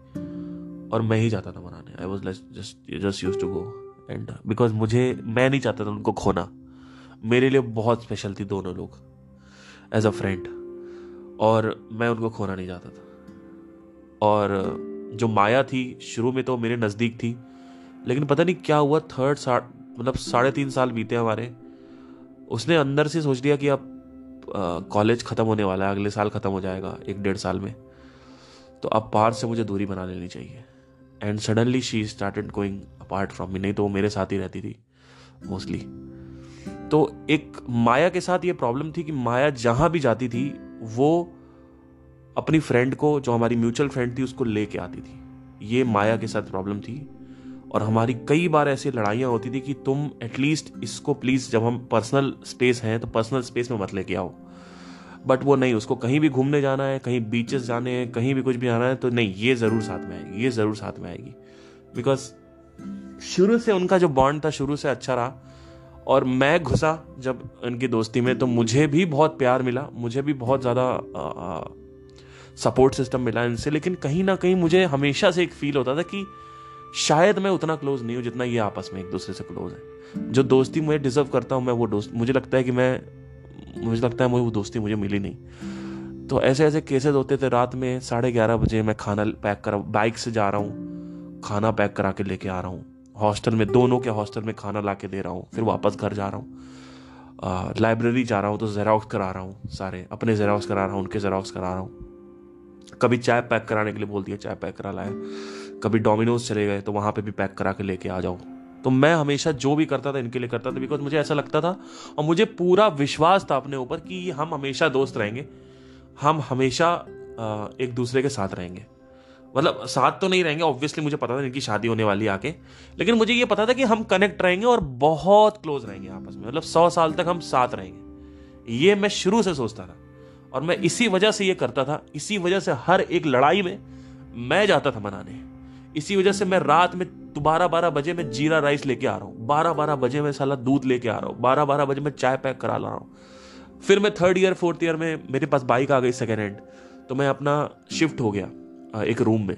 और मैं ही जाता था मनाने। I was just just use to go and because मुझे, मैं नहीं चाहता था उनको खोना। मेरे लिए बहुत स्पेशल थी दोनों लोग एज अ फ्रेंड और मैं उनको खोना नहीं चाहता था। और जो माया थी, शुरू में तो मेरे नज़दीक थी, लेकिन पता नहीं क्या हुआ थर्ड सा मतलब साढ़े तीन साल बीते हमारे। उसने अंदर से सोच लिया कि अब कॉलेज ख़त्म होने वाला है, अगले साल ख़त्म हो जाएगा, एक डेढ़ साल में। तो अब पार से मुझे दूरी बना लेनी चाहिए। And suddenly she started going apart from me नहीं तो वो मेरे साथ ही रहती थी मोस्टली तो एक माया के साथ ये प्रॉब्लम थी कि माया जहाँ भी जाती थी वो अपनी फ्रेंड को, जो हमारी म्यूचुअल फ्रेंड थी, उसको लेके आती थी। ये माया के साथ प्रॉब्लम थी। और हमारी कई बार ऐसी लड़ाइयाँ होती थी कि तुम एटलीस्ट इसको प्लीज़ जब हम पर्सनल स्पेस हैं तो पर्सनल स्पेस में मत लेके आओ। बट वो नहीं, उसको कहीं भी घूमने जाना है, कहीं बीचेस जाने हैं, कहीं भी कुछ भी जाना है तो नहीं, ये ज़रूर साथ में आएगी, ये ज़रूर साथ में आएगी। बिकॉज़ शुरू से उनका जो बॉन्ड था, शुरू से अच्छा रहा। और मैं घुसा जब उनकी दोस्ती में तो मुझे भी बहुत प्यार मिला, मुझे भी बहुत ज़्यादा सपोर्ट सिस्टम मिला इनसे। लेकिन कहीं ना कहीं मुझे हमेशा से एक फील होता था कि शायद मैं उतना क्लोज नहीं हूँ जितना ये आपस में एक दूसरे से क्लोज है। जो दोस्ती मुझे डिजर्व करता हूँ, मैं वो दोस्त, मुझे लगता है कि मैं, मुझे लगता है मुझे वो दोस्ती मुझे मिली नहीं। तो ऐसे ऐसे केसेस होते थे। रात में साढ़े ग्यारह बजे मैं खाना पैक करा बाइक से जा रहा हूँ, खाना पैक करा के लेके आ रहा हूँ। हॉस्टल में, दोनों के हॉस्टल में खाना ला के दे रहा हूँ, फिर वापस घर जा रहा हूँ। लाइब्रेरी जा रहा हूँ तो जेरोक्स करा रहा हूँ सारे, अपने जेरोक्स करा रहा हूँ, उनके जेरोक्स करा रहा हूँ। कभी चाय पैक कराने के लिए बोल दिया, चाय पैक करा लाया। कभी डोमिनोज चले गए तो वहाँ पे भी पैक करा के लेके आ जाओ। तो मैं हमेशा जो भी करता था, इनके लिए करता था बिकॉज़ मुझे ऐसा लगता था और मुझे पूरा विश्वास था अपने ऊपर कि हम हमेशा दोस्त रहेंगे। हम हमेशा एक दूसरे के साथ रहेंगे। मतलब साथ तो नहीं रहेंगे ऑब्वियसली मुझे पता था इनकी शादी होने वाली आके। लेकिन मुझे ये पता था कि हम कनेक्ट रहेंगे और बहुत क्लोज रहेंगे आपस में। मतलब सौ साल तक हम साथ रहेंगे। ये मैं शुरू से सोचता था। और मैं इसी वजह से ये करता था। इसी वजह से हर एक लड़ाई में मैं जाता था मनाने। इसी वजह से मैं रात में बारह बारह बजे में जीरा राइस लेके आ रहा हूँ। बारह बारह बजे में साला दूध लेके आ रहा हूँ। बारह बारह बजे में चाय पैक करा ला रहा हूँ। फिर मैं थर्ड ईयर फोर्थ ईयर में मेरे पास बाइक आ गई सेकेंड हैंड तो मैं अपना शिफ्ट हो गया। एक रूम में।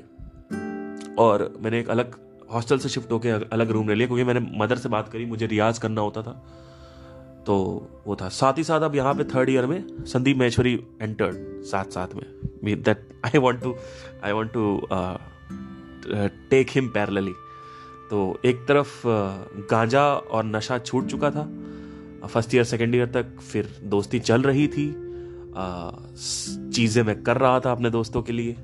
और मैंने एक अलग हॉस्टल से शिफ्ट होकर अलग रूम ले लिया, क्योंकि मैंने मदर से बात करी, मुझे रियाज करना होता था। तो वो था। साथ ही साथ अब यहाँ पे थर्ड ईयर में संदीप महेश्वरी एंटर्ड साथ साथ में। That I want to I want to take him parallelly तो एक तरफ़ गांजा और नशा छूट चुका था। फ़र्स्ट ईयर सेकेंड ईयर तक फिर दोस्ती चल रही थी। चीज़ें मैं कर रहा था अपने दोस्तों के लिए।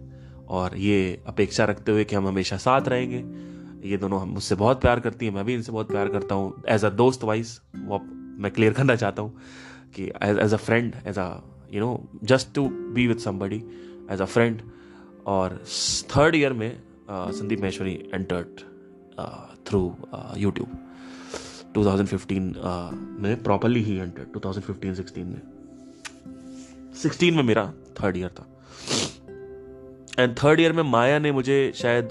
और ये अपेक्षा रखते हुए कि हम हमेशा साथ रहेंगे। ये दोनों हम मुझसे बहुत प्यार करती हैं मैं भी इनसे बहुत प्यार करता हूँ। एज अ दोस्त वाइज वो मैं क्लियर करना चाहता हूँ कि as a friend as a you know just to be with somebody as a friend और थर्ड ईयर में Sandeep Maheshwari entered through YouTube 2015 uh, में प्रॉपरली ही एंटर्ड 2015-16 में। 16 में मेरा थर्ड ईयर था। एंड थर्ड ईयर में माया ने मुझे शायद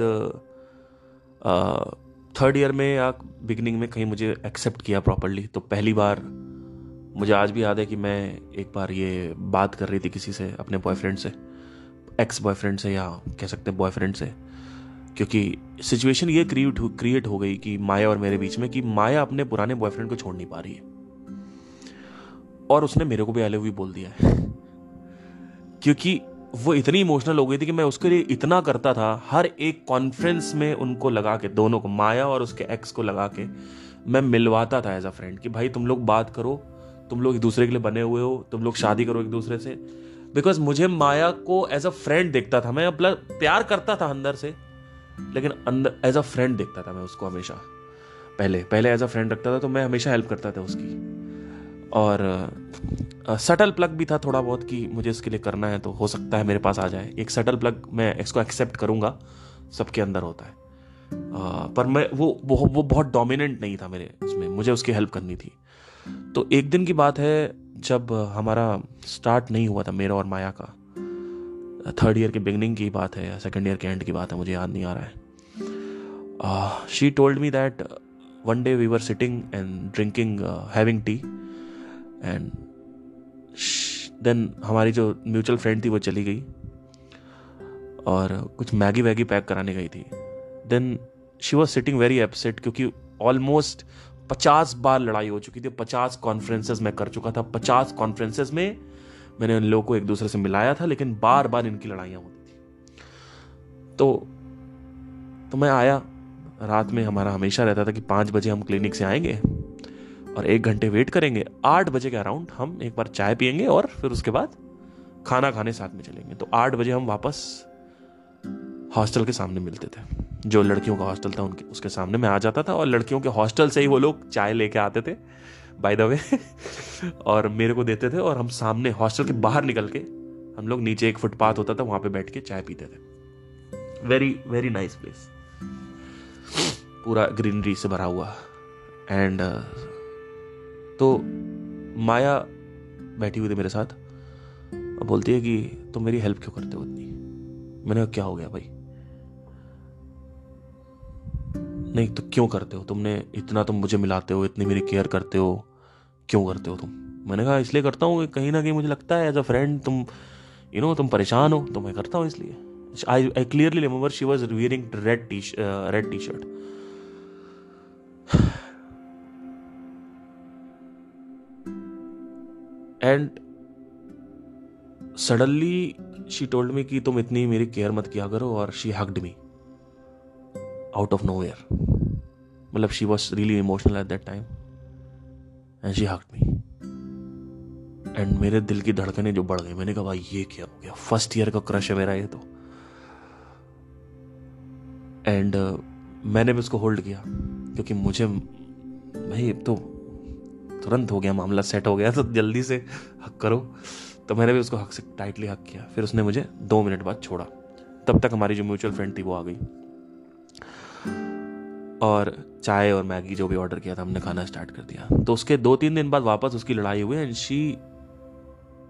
थर्ड ईयर में या बिगनिंग में कहीं मुझे एक्सेप्ट किया प्रॉपरली तो पहली बार मुझे आज भी याद है कि मैं एक बार ये बात कर रही थी किसी से, अपने बॉयफ्रेंड से एक्स बॉयफ्रेंड से या कह सकते हैं बॉयफ्रेंड से, क्योंकि सिचुएशन ये क्रिएट क्रिएट हो गई कि माया और मेरे बीच में कि माया अपने पुराने बॉयफ्रेंड को छोड़ नहीं पा रही है। और उसने मेरे को भी आई लव बोल दिया है। क्योंकि वो इतनी इमोशनल हो गई थी कि मैं उसके लिए इतना करता था, हर एक कॉन्फ्रेंस में उनको लगा के, दोनों को, माया और उसके एक्स को लगा के, मैं मिलवाता था एज अ फ्रेंड कि भाई तुम लोग बात करो, तुम लोग एक दूसरे के लिए बने हुए हो, तुम लोग शादी करो एक दूसरे से। बिकॉज़ मुझे माया को एज अ फ्रेंड देखता था, मैं प्यार करता था अंदर से, लेकिन अंदर एज अ फ्रेंड देखता था मैं उसको हमेशा। पहले पहले एज अ फ्रेंड रखता था तो मैं हमेशा हेल्प करता था उसकी। और सटल प्लग भी था थोड़ा बहुत कि मुझे इसके लिए करना है तो हो सकता है मेरे पास आ जाए। एक सटल प्लग मैं इसको एक्सेप्ट करूँगा सबके अंदर होता है। आ, पर मैं वो वो वो बहुत डोमिनेंट नहीं था मेरे उसमें मुझे उसकी हेल्प करनी थी। तो एक दिन की बात है जब हमारा स्टार्ट नहीं हुआ था मेरा और माया का थर्ड ईयर के बिगनिंग की बात है या सेकेंड ईयर के एंड की बात है मुझे याद नहीं आ रहा है। She told me that one day we were sitting and drinking having tea and then हमारी जो म्यूचुअल फ्रेंड थी वो चली गई। और कुछ मैगी वैगी पैक कराने गई थी। Then she was sitting very upset क्योंकि ऑलमोस्ट पचास बार लड़ाई हो चुकी थी। पचास कॉन्फ्रेंसेज में कर चुका था। पचास कॉन्फ्रेंसेज में मैंने उन लोगों को एक दूसरे से मिलाया था, लेकिन बार बार इनकी लड़ाइयाँ होती थी। तो तो मैं आया। रात में हमारा हमेशा रहता था कि पाँच बजे हम क्लिनिक से आएँगे। और एक घंटे वेट करेंगे। आठ बजे के अराउंड हम एक बार चाय पियेंगे और फिर उसके बाद खाना खाने साथ में चलेंगे। तो आठ बजे हम वापस हॉस्टल के सामने मिलते थे। जो लड़कियों का हॉस्टल था उनके उसके सामने मैं आ जाता था और लड़कियों के हॉस्टल से ही वो लोग चाय लेके आते थे। बाय द वे और मेरे को देते थे और हम सामने हॉस्टल के बाहर निकल के हम लोग नीचे एक फुटपाथ होता था वहाँ पे बैठ के चाय पीते थे। वेरी वेरी नाइस प्लेस पूरा ग्रीनरी से भरा हुआ। एंड uh, तो माया बैठी हुई थी मेरे साथ। और बोलती है कि तुम मेरी हेल्प क्यों करते हो इतनी? मैंने क्या हो गया भाई? नहीं तो क्यों करते हो? तुमने इतना तुम मुझे मिलाते हो, इतनी मेरी केयर करते हो, क्यों करते हो तुम? मैंने कहा, इसलिए करता हूँ कहीं ना कहीं मुझे लगता है एज अ फ्रेंड तुम यू नो तुम परेशान हो तो मैं करता हूँ इसलिए. I I clearly remember she was wearing red T red T shirt and suddenly she told me कि तुम इतनी मेरी केयर मत किया करो और she hugged me out of nowhere मतलब she was really emotional at that time and she hugged me and मेरे दिल की धड़कनें जो बढ़ गई मैंने कहा भाई ये क्या हो गया? फ़र्स्ट ईयर का क्रश है मेरा ये तो. एंड uh, मैंने भी उसको होल्ड किया क्योंकि मुझे भाई तो तुरंत हो गया, मामला सेट हो गया तो जल्दी से हक करो। तो मैंने भी उसको हक से टाइटली हक किया। फिर उसने मुझे दो मिनट बाद छोड़ा। तब तक हमारी जो म्यूचुअल फ्रेंड थी वो आ गई। और चाय और मैगी जो भी ऑर्डर किया था, हमने खाना स्टार्ट कर दिया। तो उसके दो तीन दिन बाद वापस उसकी लड़ाई हुई एंड शी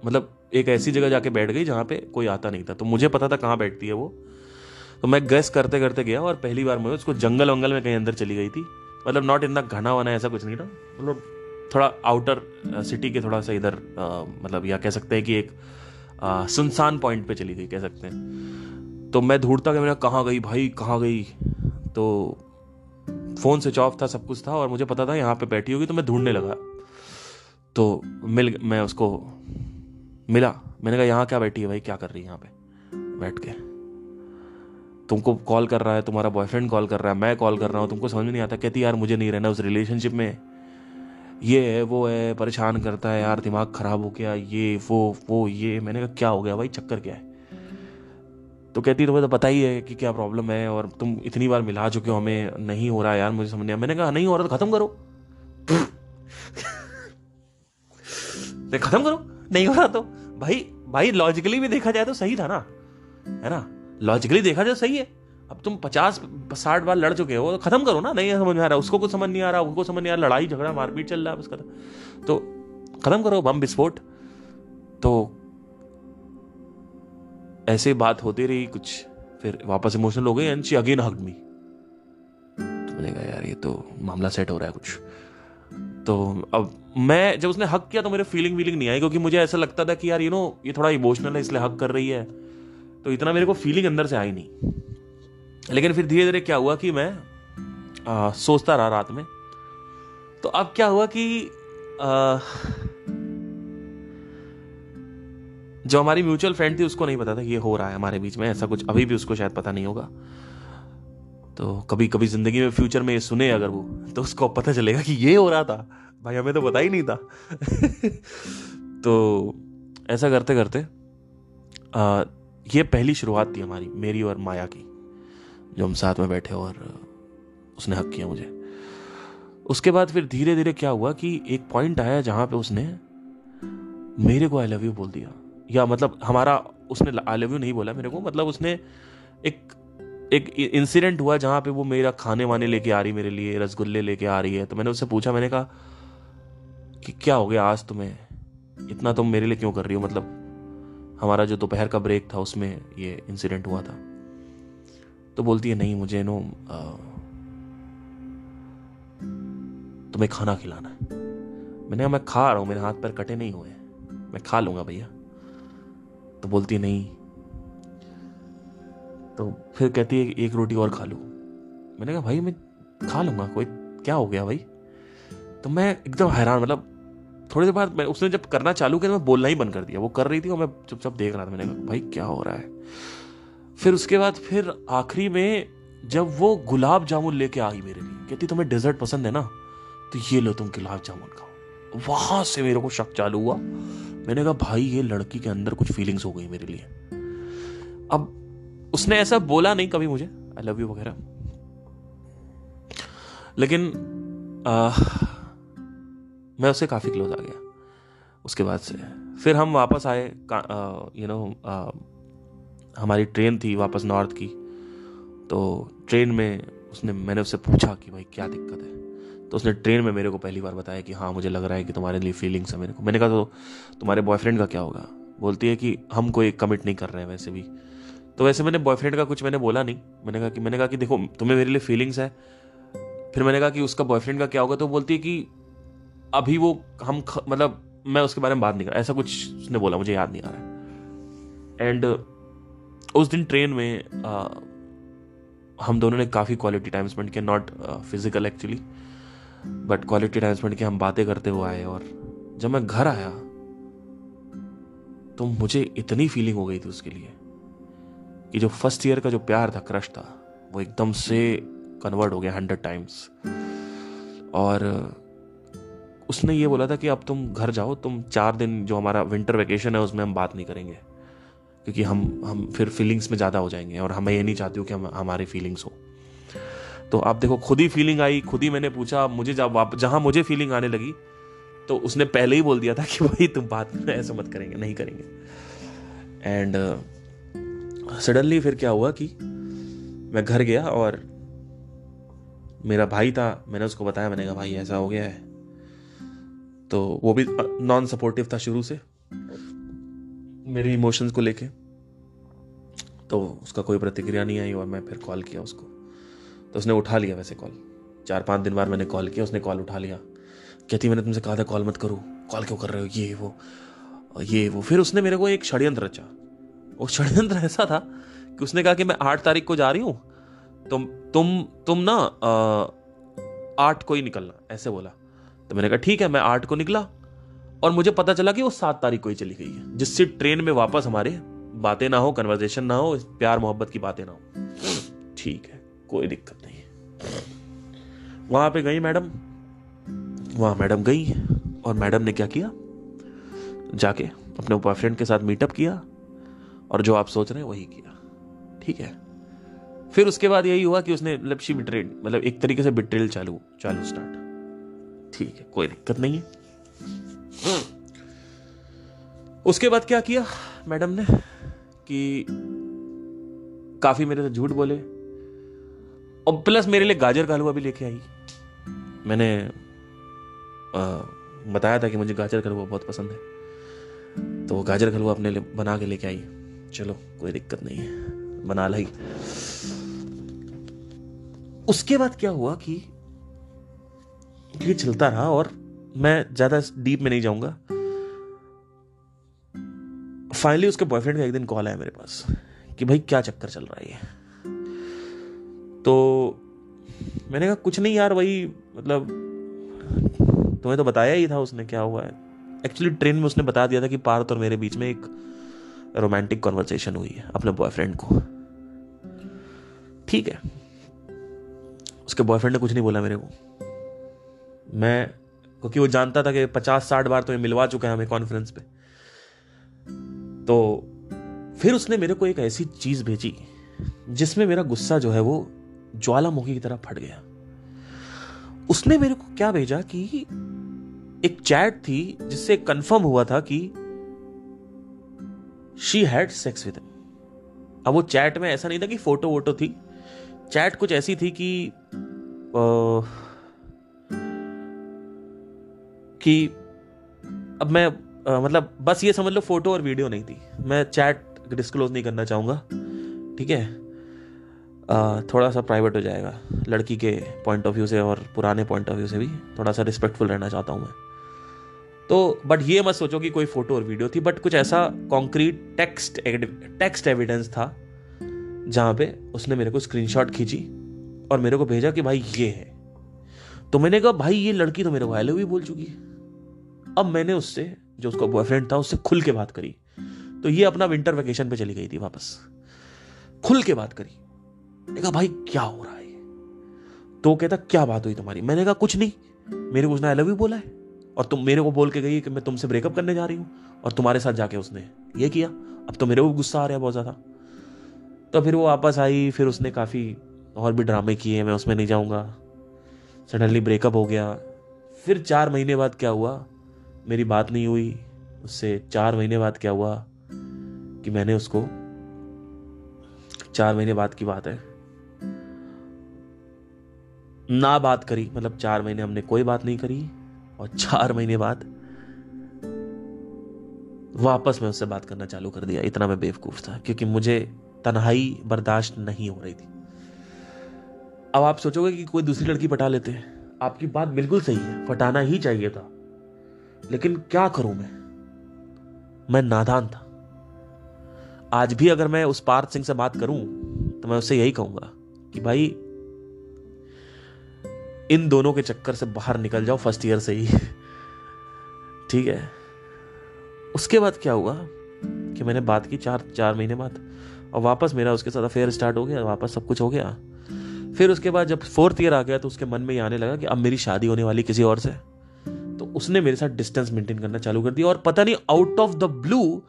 मतलब एक ऐसी जगह जाके बैठ गई जहाँ पे कोई आता नहीं था। तो मुझे पता था कहाँ बैठती है वो। तो मैं गैस करते करते गया और पहली बार मैं उसको जंगल वंगल में कहीं अंदर चली गई थी। मतलब नॉट इतना घना वना ऐसा कुछ नहीं था। मतलब थोड़ा आउटर सिटी के थोड़ा सा इधर मतलब या कह सकते हैं कि एक सुनसान पॉइंट पे चली गई, कह सकते हैं। तो मैं ढूंढता कि मैंने कहाँ गई भाई? कहाँ गई? तो फ़ोन स्विच ऑफ़ था, सब कुछ था, और मुझे पता था यहाँ पे बैठी होगी तो मैं ढूँढने लगा। तो मिल, मैं उसको, मिला। मैंने कहा, यहाँ क्या बैठी है भाई? क्या कर रही है यहाँ पे? बैठ के। तुमको कॉल कर रहा है, तुम्हारा बॉयफ्रेंड कॉल कर रहा है, मैं कॉल कर रहा हूँ, तुमको समझ में नहीं आता, कहती यार, मुझे नहीं रहना उस रिलेशनशिप में। ये है, वो है, परेशान करता है, यार दिमाग खराब हो गया, ये, वो वो, ये। मैंने कहा, क्या हो गया भाई? चक्कर क्या है? तो कहती तुम्हें तो पता ही है कि क्या प्रॉब्लम है और तुम इतनी बार मिला चुके हो हमें, नहीं हो रहा यार मुझे समझ नहीं मैंने कहा, नहीं हो रहा तो खत्म करो। खत्म करो? नहीं हो रहा तो? भाई भाई लॉजिकली भी देखा जाए तो सही था ना? है ना? लॉजिकली देखा जाए सही है। अब तुम पचास साठ बार लड़ चुके हो तो खत्म करो ना, नहीं समझ में आ रहा, उसको कुछ समझ नहीं आ रहा उनको समझ नहीं आ रहा, लड़ाई झगड़ा, मारपीट चल रहा है उसका तो खत्म करो, बम, विस्फोट। तो ऐसे बात होती रही कुछ, फिर वापस इमोशनल हो गई and she again hugged me तो मैंने कहा, यार, ये तो मामला सेट हो रहा है कुछ। तो अब मैं, जब उसने हक किया तो मेरे फीलिंग वीलिंग नहीं आई, क्योंकि मुझे ऐसा लगता था कि, यार यू नो ये थोड़ा इमोशनल है, इसलिए हक कर रही है। तो इतना मेरे को फीलिंग अंदर से आई नहीं। लेकिन फिर धीरे धीरे क्या हुआ कि मैं आ, सोचता रहा रात में। तो अब क्या हुआ कि आ, जो हमारी म्यूचुअल फ्रेंड थी उसको नहीं पता था कि ये हो रहा है हमारे बीच में। ऐसा कुछ अभी भी उसको शायद पता नहीं होगा। तो कभी कभी ज़िंदगी में फ्यूचर में ये सुने अगर वो तो उसको पता चलेगा कि ये हो रहा था। भाई हमें तो पता ही नहीं था। तो ऐसा करते करते आ, ये पहली शुरुआत थी हमारी मेरी और माया की। जो हम साथ में बैठे और उसने हक किया मुझे। उसके बाद फिर धीरे धीरे क्या हुआ कि एक पॉइंट आया जहाँ पे उसने मेरे को आई लव यू बोल दिया। या मतलब हमारा, उसने आई लव यू नहीं बोला मेरे को मतलब उसने एक एक इंसिडेंट हुआ जहाँ पे वो मेरा खाने वाने लेके आ रही मेरे लिए, रसगुल्ले लेके आ रही है। तो मैंने उससे पूछा, मैंने कहा कि क्या हो गया आज तुम्हें? इतना तुम मेरे लिए क्यों कर रही हो? मतलब हमारा जो दोपहर का ब्रेक था, उसमें ये इंसिडेंट हुआ था। तो बोलती है, नहीं, मुझे, नो तुम्हें खाना खिलाना है। मैंने कहा, मैं खा रहा हूँ, मेरे हाथ पैर कटे नहीं हुए मैं खा लूँगा भैया। तो बोलती नहीं। तो फिर कहती है, एक रोटी और खा लो। मैंने कहा, भाई, मैं खा लूँगा, कोई क्या हो गया भाई? तो मैं एकदम हैरान मतलब थोड़ी देर बाद मैं, उसने जब करना चालू किया तो मैं बोलना ही बंद कर दिया। वो कर रही थी और मैं चुपचाप देख रहा था। मैंने कहा, भाई, क्या हो रहा है? फिर उसके बाद फिर आखिरी में जब वो गुलाब जामुन लेके आई मेरे लिए कहती तुम्हें डेजर्ट पसंद है ना? तो ये लो तुम गुलाब जामुन खाओ। वहाँ से मेरे को शक चालू हुआ। मैंने कहा भाई ये लड़की के अंदर कुछ फीलिंग्स हो गई मेरे लिए। अब उसने ऐसा बोला नहीं कभी मुझे आई लव यू वगैरह। लेकिन आ, मैं उससे काफ़ी क्लोज आ गया। उसके बाद से फिर हम वापस आए यू नो हमारी ट्रेन थी वापस नॉर्थ की। तो ट्रेन में उसने, मैंने उससे पूछा कि भाई क्या दिक्कत है? तो उसने ट्रेन में मेरे को पहली बार बताया कि हाँ मुझे लग रहा है कि तुम्हारे लिए फीलिंग्स है मेरे को। मैंने कहा तो तुम्हारे बॉयफ्रेंड का क्या होगा? बोलती है कि हम कोई कमिट नहीं कर रहे हैं वैसे भी। तो वैसे मैंने बॉयफ्रेंड का कुछ मैंने बोला नहीं। मैंने कहा कि, मैंने कहा कि देखो, तुम्हें मेरे लिए फीलिंग्स है। फिर मैंने कहा कि उसका बॉयफ्रेंड का क्या होगा? तो बोलती है कि अभी वो, हम मतलब मैं उसके बारे में बात नहीं कर ऐसा कुछ उसने बोला, मुझे याद नहीं आ रहा है। एंड उस दिन ट्रेन में आ, हम दोनों ने काफ़ी क्वालिटी टाइम स्पेंड किया not physical actually but quality time spend किया हम बातें करते हुए आए और जब मैं घर आया तो मुझे इतनी फीलिंग हो गई थी उसके लिए कि जो फ़र्स्ट ईयर का जो प्यार था क्रश था वो एकदम से कन्वर्ट हो गया हंड्रेड टाइम्स और उसने ये बोला था कि अब तुम घर जाओ तुम चार दिन जो हमारा विंटर वेकेशन है उसमें हम बात नहीं करेंगे। क्योंकि हम हम फिर फीलिंग्स में ज़्यादा हो जाएँगे और हमें ये नहीं चाहती हूँ कि हम हमारी फीलिंग्स हो। तो आप देखो खुद ही फीलिंग आई खुद ही मैंने पूछा मुझे जब जहाँ मुझे फीलिंग आने लगी तो उसने पहले ही बोल दिया था कि भाई तुम बात ऐसा मत करेंगे नहीं करेंगे। एंड सडनली uh, फिर क्या हुआ कि मैं घर गया और मेरा भाई था मैंने उसको बताया मैंने कहा भाई ऐसा हो गया है। तो वो भी नॉन सपोर्टिव था शुरू से। मेरे इमोशंस को लेके तो उसका कोई प्रतिक्रिया नहीं आई और मैं फिर कॉल किया उसको। तो उसने उठा लिया वैसे कॉल चार पाँच दिन बाद मैंने कॉल किया, उसने कॉल उठा लिया। कहती, मैंने तुमसे कहा था कॉल मत करो। कॉल क्यों कर रहे हो? ये, वो ये, वो। फिर उसने मेरे को एक षड्यंत्र रचा। वो षड्यंत्र ऐसा था कि उसने कहा कि मैं आठ तारीख को जा रही हूँ। तुम तुम तुम ना आठ को ही निकलना, ऐसे बोला। तो मैंने कहा, ठीक है, मैं आठ को निकला और मुझे पता चला कि वो सात तारीख को ही चली गई है। जिससे ट्रेन में वापस हमारे बातें ना हो कन्वर्जेशन ना हो प्यार मोहब्बत की बातें ना हो। ठीक है, कोई दिक्कत नहीं वहाँ पे गई मैडम। वहाँ मैडम गई और मैडम ने क्या किया? जाके अपने बॉयफ्रेंड के साथ मीटअप किया और जो आप सोच रहे हैं वही किया। ठीक है। फिर उसके बाद यही हुआ कि उसने मतलब शी बिट्रेड मतलब एक तरीके से बिट्रेल चालू चालू स्टार्ट ठीक है, कोई दिक्कत नहीं है। उसके बाद क्या किया मैडम ने कि काफ़ी मेरे से झूठ बोले और प्लस मेरे लिए गाजर का हलवा भी लेके आई। मैंने आ, बताया था कि मुझे गाजर का हलवा बहुत पसंद है। तो वो गाजर का हलवा अपने लिए बना के लेके आई। चलो कोई दिक्कत नहीं है। बना लाई। उसके बाद क्या हुआ कि ये चलता रहा और मैं ज़्यादा डीप में नहीं जाऊँगा। फाइनली उसके बॉयफ्रेंड का एक दिन कॉल आया मेरे पास कि भाई क्या चक्कर चल रहा है तो मैंने कहा, कुछ नहीं यार, वही मतलब तुम्हें तो बताया ही था उसने क्या हुआ है. एक्चुअली ट्रेन में उसने बता दिया था कि पार्थ और मेरे बीच में एक रोमांटिक कॉन्वर्सेशन हुई है अपने बॉयफ्रेंड को। ठीक है। उसके बॉयफ्रेंड ने कुछ नहीं बोला मेरे को। मैं क्योंकि वो जानता था कि पचास साठ बार तो ये मिलवा चुका है हमें कॉन्फ्रेंस पे। तो फिर उसने मेरे को एक ऐसी चीज़ भेजी जिसमें मेरा गुस्सा जो है वो ज्वालामुखी की तरह फट गया। उसने मेरे को क्या भेजा कि एक चैट थी जिससे कंफर्म हुआ था कि शी हैड सेक्स विद अब वो चैट में ऐसा नहीं था कि फ़ोटो वोटो थी। चैट कुछ ऐसी थी कि आ, कि अब मैं आ, मतलब बस ये समझ लो फ़ोटो और वीडियो नहीं थी। मैं चैट डिस्क्लोज नहीं करना चाहूँगा ठीक है? थोड़ा सा प्राइवेट हो जाएगा लड़की के पॉइंट ऑफ़ व्यू से और पुराने पॉइंट ऑफ़ व्यू से भी थोड़ा सा रिस्पेक्टफुल रहना चाहता हूँ मैं। तो बट ये मत सोचो कि कोई फ़ोटो और वीडियो थी बट कुछ ऐसा कॉन्क्रीट टेक्स्ट टेक्स्ट एविडेंस था जहाँ पे उसने मेरे को स्क्रीनशॉट खींची और मेरे को भेजा कि भाई ये है। तो मैंने कहा भाई ये लड़की तो मेरे को आई बोल चुकी है। अब मैंने उससे, जो उसका बॉयफ्रेंड था, उससे खुल के बात करी। तो ये अपना विंटर वेकेशन पे चली गई थी वापस। खुल के बात करी। मैंने कहा, भाई, क्या हो रहा है तो कहता, क्या बात हुई तुम्हारी? मैंने कहा, कुछ नहीं। मेरे को उसने आई लव यू बोला है। और तुम मेरे को बोल के गई कि मैं तुमसे ब्रेकअप करने जा रही हूँ। और तुम्हारे साथ जाके उसने ये किया। अब तो मेरे को गुस्सा आ रहा है बहुत ज़्यादा। तो फिर वो वापस आई। फिर उसने काफ़ी और भी ड्रामे किए। मैं उसमें नहीं जाऊँगा। सडनली ब्रेकअप हो गया। फिर चार महीने बाद क्या हुआ? मेरी बात नहीं हुई। उससे चार महीने बाद क्या हुआ कि मैंने उसको चार महीने बाद की बात है। ना बात करी मतलब चार महीने हमने कोई बात नहीं करी और चार महीने बाद वापस मैं उससे बात करना चालू कर दिया। इतना मैं बेवकूफ़ था, क्योंकि मुझे तन्हाई बर्दाश्त नहीं हो रही थी। अब आप सोचोगे कि कोई दूसरी लड़की पटा लेते हैं। आपकी बात बिल्कुल सही है पटाना ही चाहिए था। लेकिन क्या करूँ मैं? मैं नादान था। आज भी अगर मैं उस पार्थ सिंह से बात करूँ तो मैं उससे यही कहूँगा कि भाई, इन दोनों के चक्कर से बाहर निकल जाओ, फ़र्स्ट ईयर से ही। ठीक है? उसके बाद क्या हुआ कि मैंने बात की चार चार महीने बाद, और वापस मेरा उसके साथ अफेयर स्टार्ट हो गया, वापस सब कुछ हो गया। फिर उसके बाद जब फोर्थ ईयर आ गया तो उसके मन में ये आने लगा कि अब मेरी शादी होने वाली किसी और से। तो उसने मेरे साथ डिस्टेंस मेंटेन करना चालू कर दिया। और पता नहीं आउट ऑफ़ द ब्लू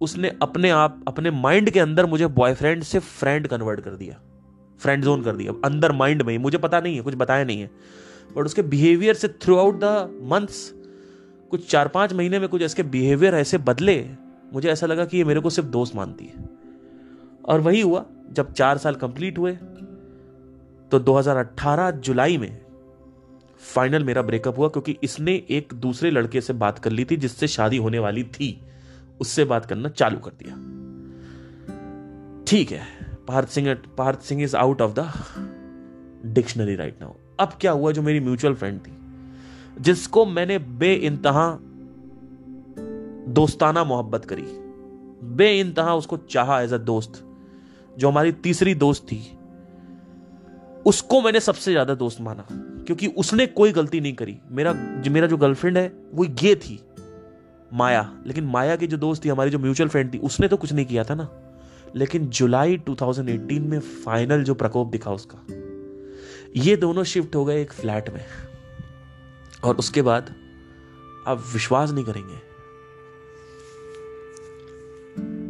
उसने अपने आप, अपने माइंड के अंदर मुझे बॉयफ्रेंड से फ्रेंड कन्वर्ट कर दिया। फ्रेंड जोन कर दिया। अंदर माइंड में ही। मुझे पता नहीं है, कुछ बताया नहीं है। बट उसके बिहेवियर से थ्रू आउट द मंथ्स कुछ चार पाँच महीने में कुछ इसके बिहेवियर ऐसे बदले, मुझे ऐसा लगा कि ये मेरे को सिर्फ़ दोस्त मानती है। और वही हुआ, जब चार साल कंप्लीट हुए तो 2018 जुलाई में फाइनल मेरा ब्रेकअप हुआ क्योंकि इसने एक दूसरे लड़के से बात कर ली थी जिससे शादी होने वाली थी। उससे बात करना चालू कर दिया। ठीक है, Parth Singh Parth Singh is out of the dictionary right now अब क्या हुआ जो मेरी म्यूचुअल फ्रेंड थी, जिसको मैंने बे इंतहा दोस्ताना मोहब्बत करी। बे इंतहा उसको चाहा एज अ दोस्त। जो हमारी तीसरी दोस्त थी, उसको मैंने सबसे ज़्यादा दोस्त माना। क्योंकि उसने कोई गलती नहीं करी। मेरा, जो मेरा जो गर्लफ्रेंड है, वो ये थी, माया। लेकिन माया की जो दोस्त थी, हमारी जो म्यूचुअल फ्रेंड थी, उसने तो कुछ नहीं किया था ना। लेकिन जुलाई 2018 में फाइनल जो प्रकोप दिखा उसका, ये दोनों शिफ्ट हो गए एक फ्लैट में। और उसके बाद आप विश्वास नहीं करेंगे,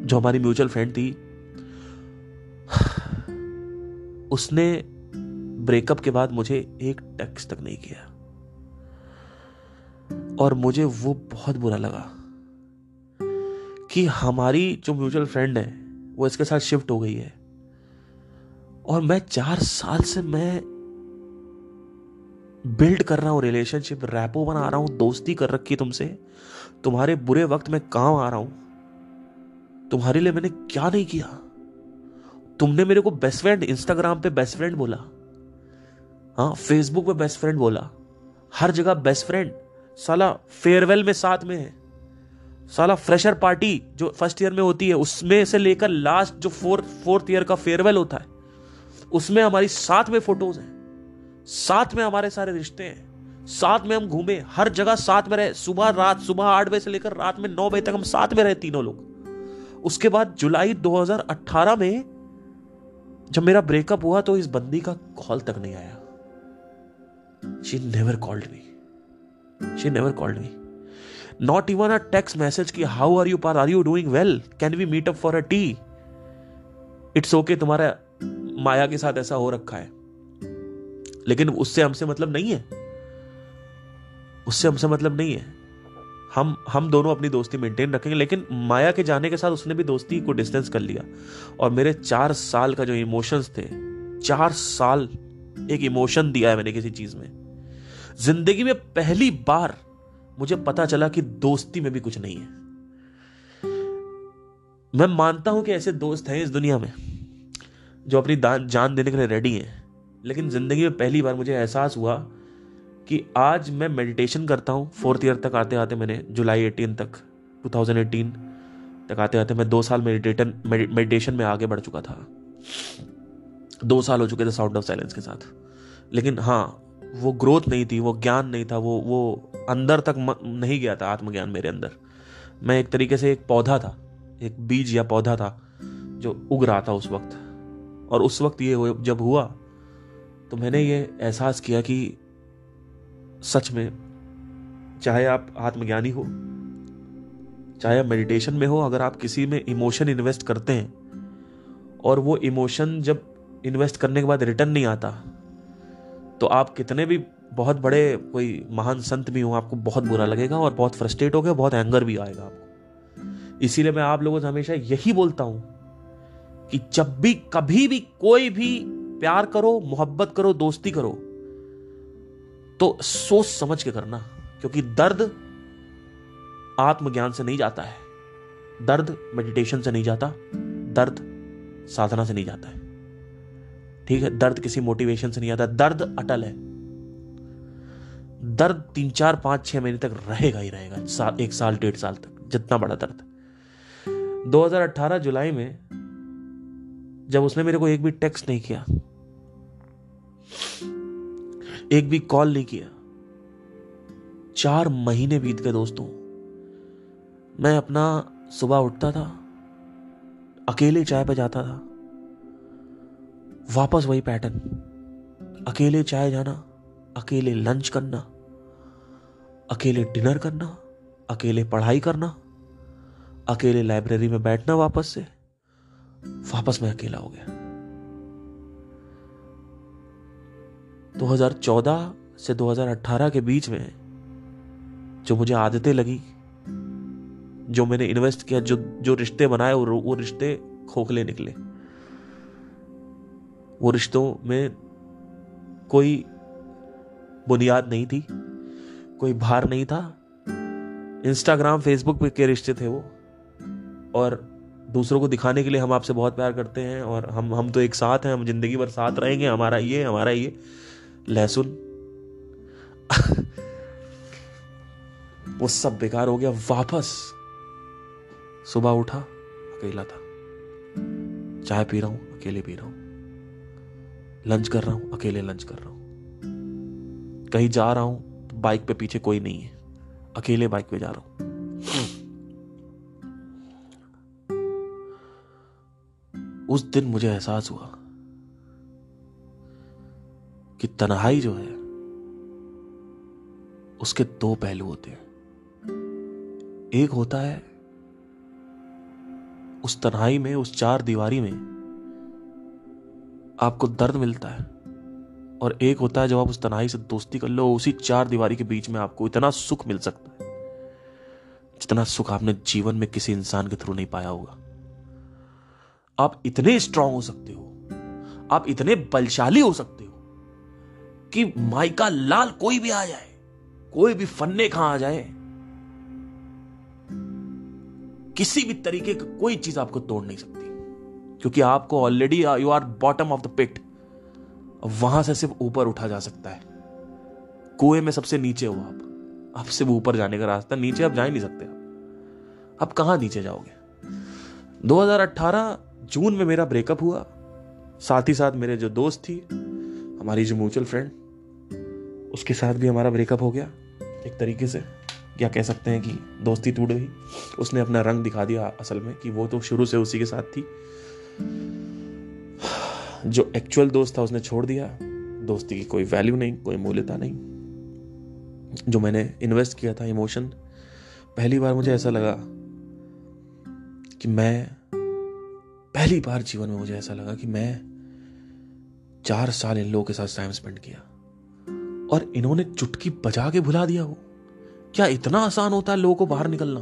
जो हमारी म्यूचुअल फ्रेंड थी, उसने ब्रेकअप के बाद मुझे एक टेक्स्ट तक नहीं किया। और मुझे वो बहुत बुरा लगा कि हमारी जो म्यूचुअल फ्रेंड है, वो इसके साथ शिफ्ट हो गई है। और मैं चार साल से मैं बिल्ड कर रहा हूँ रिलेशनशिप, रैपो बना रहा हूँ, दोस्ती कर रखी तुमसे। तुम्हारे बुरे वक्त में काम आ रहा हूँ। तुम्हारे लिए मैंने क्या नहीं किया? तुमने मेरे को बेस्ट फ्रेंड इंस्टाग्राम पे बेस्ट फ्रेंड बोला। हाँ फेसबुक पे बेस्ट फ्रेंड बोला। हर जगह बेस्ट फ्रेंड साला फेयरवेल में साथ में है। साला फ्रेशर पार्टी जो फ़र्स्ट ईयर में होती है, उसमें से लेकर लास्ट जो फोर्थ फोर्थ ईयर का फेयरवेल होता है, उसमें हमारी साथ में फ़ोटोज़ हैं। साथ में हमारे सारे रिश्ते हैं। साथ में हम घूमे। हर जगह साथ में रहे। सुबह रात, सुबह आठ बजे से लेकर रात में नौ बजे तक हम साथ में रहे तीनों लोग। उसके बाद जुलाई 2018 में जब मेरा ब्रेकअप हुआ तो इस बंदी का कॉल तक नहीं आया। She never called me she never called me not even a text message की how are you par are you doing well can we meet up for a tea it's okay तुम्हारा माया के साथ ऐसा हो रखा है। लेकिन उससे हमसे मतलब नहीं है। उससे हमसे मतलब नहीं है। हम हम दोनों अपनी दोस्ती मेंटेन रखेंगे, लेकिन माया के जाने के साथ उसने भी दोस्ती को डिस्टेंस कर लिया। और मेरे चार साल का जो इमोशंस थे, चार साल एक इमोशन दिया है मैंने किसी चीज़ में। ज़िंदगी में पहली बार मुझे पता चला कि दोस्ती में भी कुछ नहीं है। मैं मानता हूँ कि ऐसे दोस्त हैं इस दुनिया में, जो अपनी जान देने के लिए रेडी हैं। लेकिन ज़िंदगी में पहली बार मुझे एहसास हुआ कि आज मैं मेडिटेशन करता हूँ। फोर्थ ईयर तक आते आते मैंने जुलाई एटीन तक 2018 तक आते आते मैं दो साल मेडिटेशन मेडिटेशन में आगे बढ़ चुका था। दो साल हो चुके थे साउंड ऑफ़ साइलेंस के साथ। लेकिन हाँ वो ग्रोथ नहीं थी, वो ज्ञान नहीं था, वो वो अंदर तक नहीं गया था आत्मज्ञान मेरे अंदर। मैं एक तरीके से एक पौधा था, एक बीज या पौधा था, जो उग रहा था उस वक्त। और उस वक्त ये जब हुआ तो मैंने ये एहसास किया कि सच में, चाहे आप आत्मज्ञानी हो, चाहे आप मेडिटेशन में हो, अगर आप किसी में इमोशन इन्वेस्ट करते हैं, और वो इमोशन जब इन्वेस्ट करने के बाद रिटर्न नहीं आता। तो आप कितने भी बहुत बड़े कोई महान संत भी हो, आपको बहुत बुरा लगेगा और बहुत फ्रस्ट्रेट हो गया बहुत एंगर भी आएगा आपको। इसीलिए मैं आप लोगों से हमेशा यही बोलता हूँ कि जब भी, कभी भी कोई भी प्यार करो, मोहब्बत करो, दोस्ती करो तो सोच समझ के करना, क्योंकि दर्द आत्मज्ञान से नहीं जाता है। दर्द मेडिटेशन से नहीं जाता, दर्द साधना से नहीं जाता है। ठीक है? दर्द किसी मोटिवेशन से नहीं आता। दर्द अटल है। दर्द तीन चार पाँच छह महीने तक रहेगा ही रहेगा। सा, एक साल डेढ़ साल तक जितना बड़ा दर्द 2018 जुलाई में जब उसने मेरे को एक भी टेक्स्ट नहीं किया एक भी कॉल नहीं किया चार महीने बीत गए दोस्तों। मैं अपना सुबह उठता था अकेले चाय पे जाता था। वापस वही पैटर्न। अकेले चाय जाना अकेले लंच करना अकेले डिनर करना अकेले पढ़ाई करना अकेले लाइब्रेरी में बैठना वापस से वापस मैं अकेला हो गया। 2014 से 2018 के बीच में जो मुझे आदतें लगी जो मैंने इन्वेस्ट किया जो जो रिश्ते बनाए वो, रिश्ते खोखले निकले। वो रिश्तों में कोई बुनियाद नहीं थी, कोई भार नहीं था। इंस्टाग्राम फेसबुक पे के रिश्ते थे वो। और दूसरों को दिखाने के लिए हम आपसे बहुत प्यार करते हैं और हम हम तो एक साथ हैं, हम ज़िंदगी भर साथ रहेंगे, हमारा ये हमारा ये। लहसुन। वो सब बेकार हो गया, वापस सुबह उठा, अकेला था। चाय पी रहा हूँ, अकेले पी रहा हूँ। लंच कर रहा हूँ, अकेले लंच कर रहा हूँ। कहीं जा रहा हूँ तो बाइक पे पीछे कोई नहीं है। अकेले बाइक पे जा रहा हूँ। उस दिन मुझे एहसास हुआ कि तन्हाई जो है, उसके दो पहलू होते हैं। एक होता है, उस तन्हाई में, उस चार दीवारी में आपको दर्द मिलता है। और एक होता है जब आप उस तनाई से दोस्ती कर लो, उसी चार दीवारी के बीच में आपको इतना सुख मिल सकता है, जितना सुख आपने जीवन में किसी इंसान के थ्रू नहीं पाया होगा। आप इतने स्ट्रांग हो सकते हो, आप इतने बलशाली हो सकते हो कि माइका लाल कोई भी आ जाए, कोई भी फन्ने कहाँ आ जाए। किसी भी तरीके की कोई चीज़ आपको तोड़ नहीं सकती। क्योंकि आपको already you are bottom of the pit वहाँ से सिर्फ़ ऊपर उठा जा सकता है। कुएँ में सबसे नीचे हो आप। आप सिर्फ़ ऊपर जाने का रास्ता, नीचे आप जा ही नहीं सकते। आप कहाँ नीचे जाओगे? 2018 जून में मेरा ब्रेकअप हुआ। साथ ही साथ मेरे जो दोस्त थी, हमारी जो म्यूचुअल फ्रेंड उसके साथ भी हमारा ब्रेकअप हो गया। एक तरीके से क्या कह सकते हैं कि दोस्ती टूट गई। उसने अपना रंग दिखा दिया असल में कि वो तो शुरू से उसी के साथ थी। जो एक्चुअल दोस्त था, उसने छोड़ दिया। दोस्ती की कोई वैल्यू नहीं, कोई मूल्यता नहीं। जो मैंने इन्वेस्ट किया था इमोशन पहली बार मुझे ऐसा लगा कि मैं, पहली बार जीवन में मुझे ऐसा लगा कि मैं चार साल इन लोगों के साथ टाइम स्पेंड किया। और इन्होंने चुटकी बजा के भुला दिया वो। क्या इतना आसान होता है लोगों को बाहर निकलना?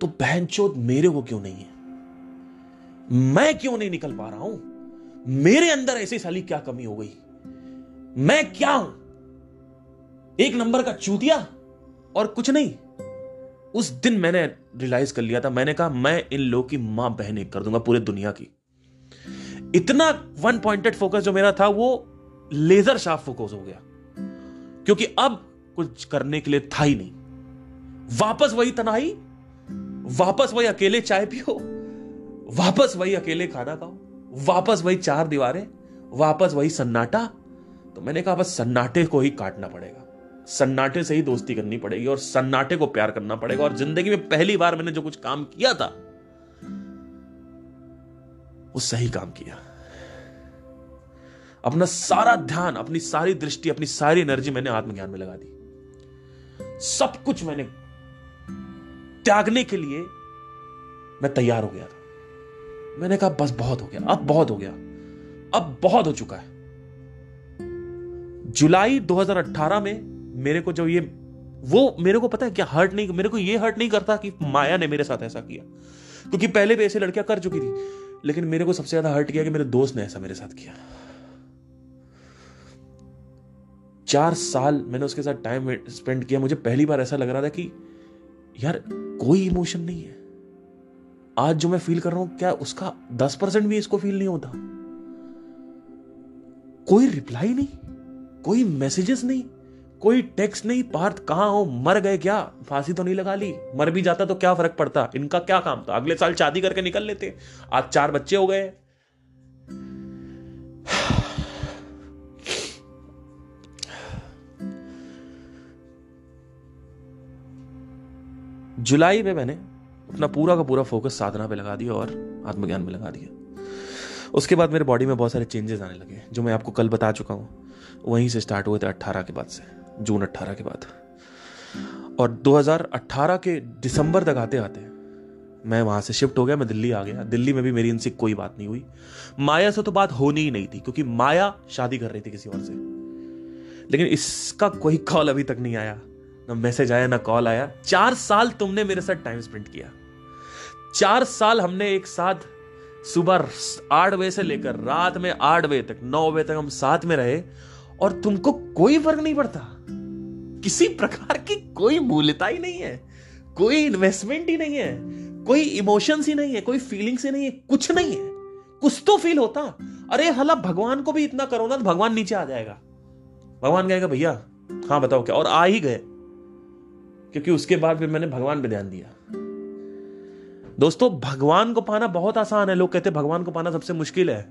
तो बहन मेरे को क्यों नहीं है? मैं क्यों नहीं निकल पा रहा हूँ? मेरे अंदर ऐसी साली क्या कमी हो गई? मैं क्या हूँ? एक नंबर का चूतिया और कुछ नहीं। उस दिन मैंने रियलाइज़ कर लिया था। मैंने कहा, मैं इन लोगों की माँ बहन कर दूँगा पूरे दुनिया की। इतना वन पॉइंटेड फोकस जो मेरा था, वो लेजर शार्प फोकस हो गया। क्योंकि अब कुछ करने के लिए था ही नहीं। वापस वही तनाई वापस वही अकेले चाय पियो। वापस वही अकेले खाना खाओ वापस वही चार दीवारें, वापस वही सन्नाटा। तो मैंने कहा, बस सन्नाटे को ही काटना पड़ेगा। सन्नाटे से ही दोस्ती करनी पड़ेगी और सन्नाटे को प्यार करना पड़ेगा। और ज़िंदगी में पहली बार मैंने जो कुछ काम किया था, वो सही काम किया। अपना सारा ध्यान, अपनी सारी दृष्टि, अपनी सारी एनर्जी मैंने आत्मज्ञान में लगा दी। सब कुछ मैंने त्यागने के लिए मैं तैयार हो गया था। मैंने कहा, बस बहुत हो गया, अब बहुत हो गया, अब बहुत हो चुका है। जुलाई 2018 में मेरे को जो ये, वो मेरे को पता है क्या हर्ट नहीं, मेरे को ये हर्ट नहीं करता कि माया ने मेरे साथ ऐसा किया। क्योंकि पहले भी ऐसी लड़कियाँ कर चुकी थी, लेकिन मेरे को सबसे ज़्यादा हर्ट किया कि मेरे दोस्त ने ऐसा मेरे साथ किया। चार साल मैंने उसके साथ टाइम स्पेंड किया, मुझे पहली बार ऐसा लग रहा था कि, यार, कोई इमोशन नहीं है। आज जो मैं फील कर रहा हूँ, क्या उसका दस परसेंट भी इसको फील नहीं होता? कोई रिप्लाई नहीं, कोई मैसेजेस नहीं, कोई टेक्स्ट नहीं, पार्थ कहाँ हो, मर गए क्या? फांसी तो नहीं लगा ली, मर भी जाता तो क्या फ़र्क पड़ता? इनका क्या काम था? अगले साल शादी करके निकल लेते, आज चार बच्चे हो गए। जुलाई में मैंने अपना पूरा का पूरा फोकस साधना पे लगा दिया और आत्मज्ञान में लगा दिया। उसके बाद मेरे बॉडी में बहुत सारे चेंजेस आने लगे, जो मैं आपको कल बता चुका हूँ। वहीं से स्टार्ट हुए थे अट्ठारह के बाद से, जून अट्ठारह के बाद। और 2018 के दिसंबर तक आते आते मैं वहाँ से शिफ्ट हो गया, मैं दिल्ली आ गया। दिल्ली में भी मेरी इनसे कोई बात नहीं हुई। माया से तो बात होनी ही नहीं थी, क्योंकि माया शादी कर रही थी किसी और से। लेकिन इसका कोई कॉल अभी तक नहीं आया। ना मैसेज आया, ना कॉल आया। चार साल तुमने मेरे साथ टाइम स्पेंड किया। चार साल हमने एक साथ सुबह आठ बजे से लेकर रात में आठ बजे तक, नौ बजे तक हम साथ में रहे और तुमको कोई फ़र्क नहीं पड़ता। किसी प्रकार की कोई मूल्यता ही नहीं है, कोई इन्वेस्टमेंट ही नहीं है, कोई इमोशंस ही नहीं है, कोई फीलिंग्स ही नहीं है, कुछ नहीं है। कुछ तो फील होता। अरे हला, भगवान को भी इतना करो ना तो भगवान नीचे आ जाएगा। भगवान कहेगा, भैया हाँ बताओ क्या? और आ ही गए। क्योंकि उसके बाद फिर मैंने भगवान पे ध्यान दिया। दोस्तों, भगवान को पाना बहुत आसान है। लोग कहते हैं, भगवान को पाना सबसे मुश्किल है।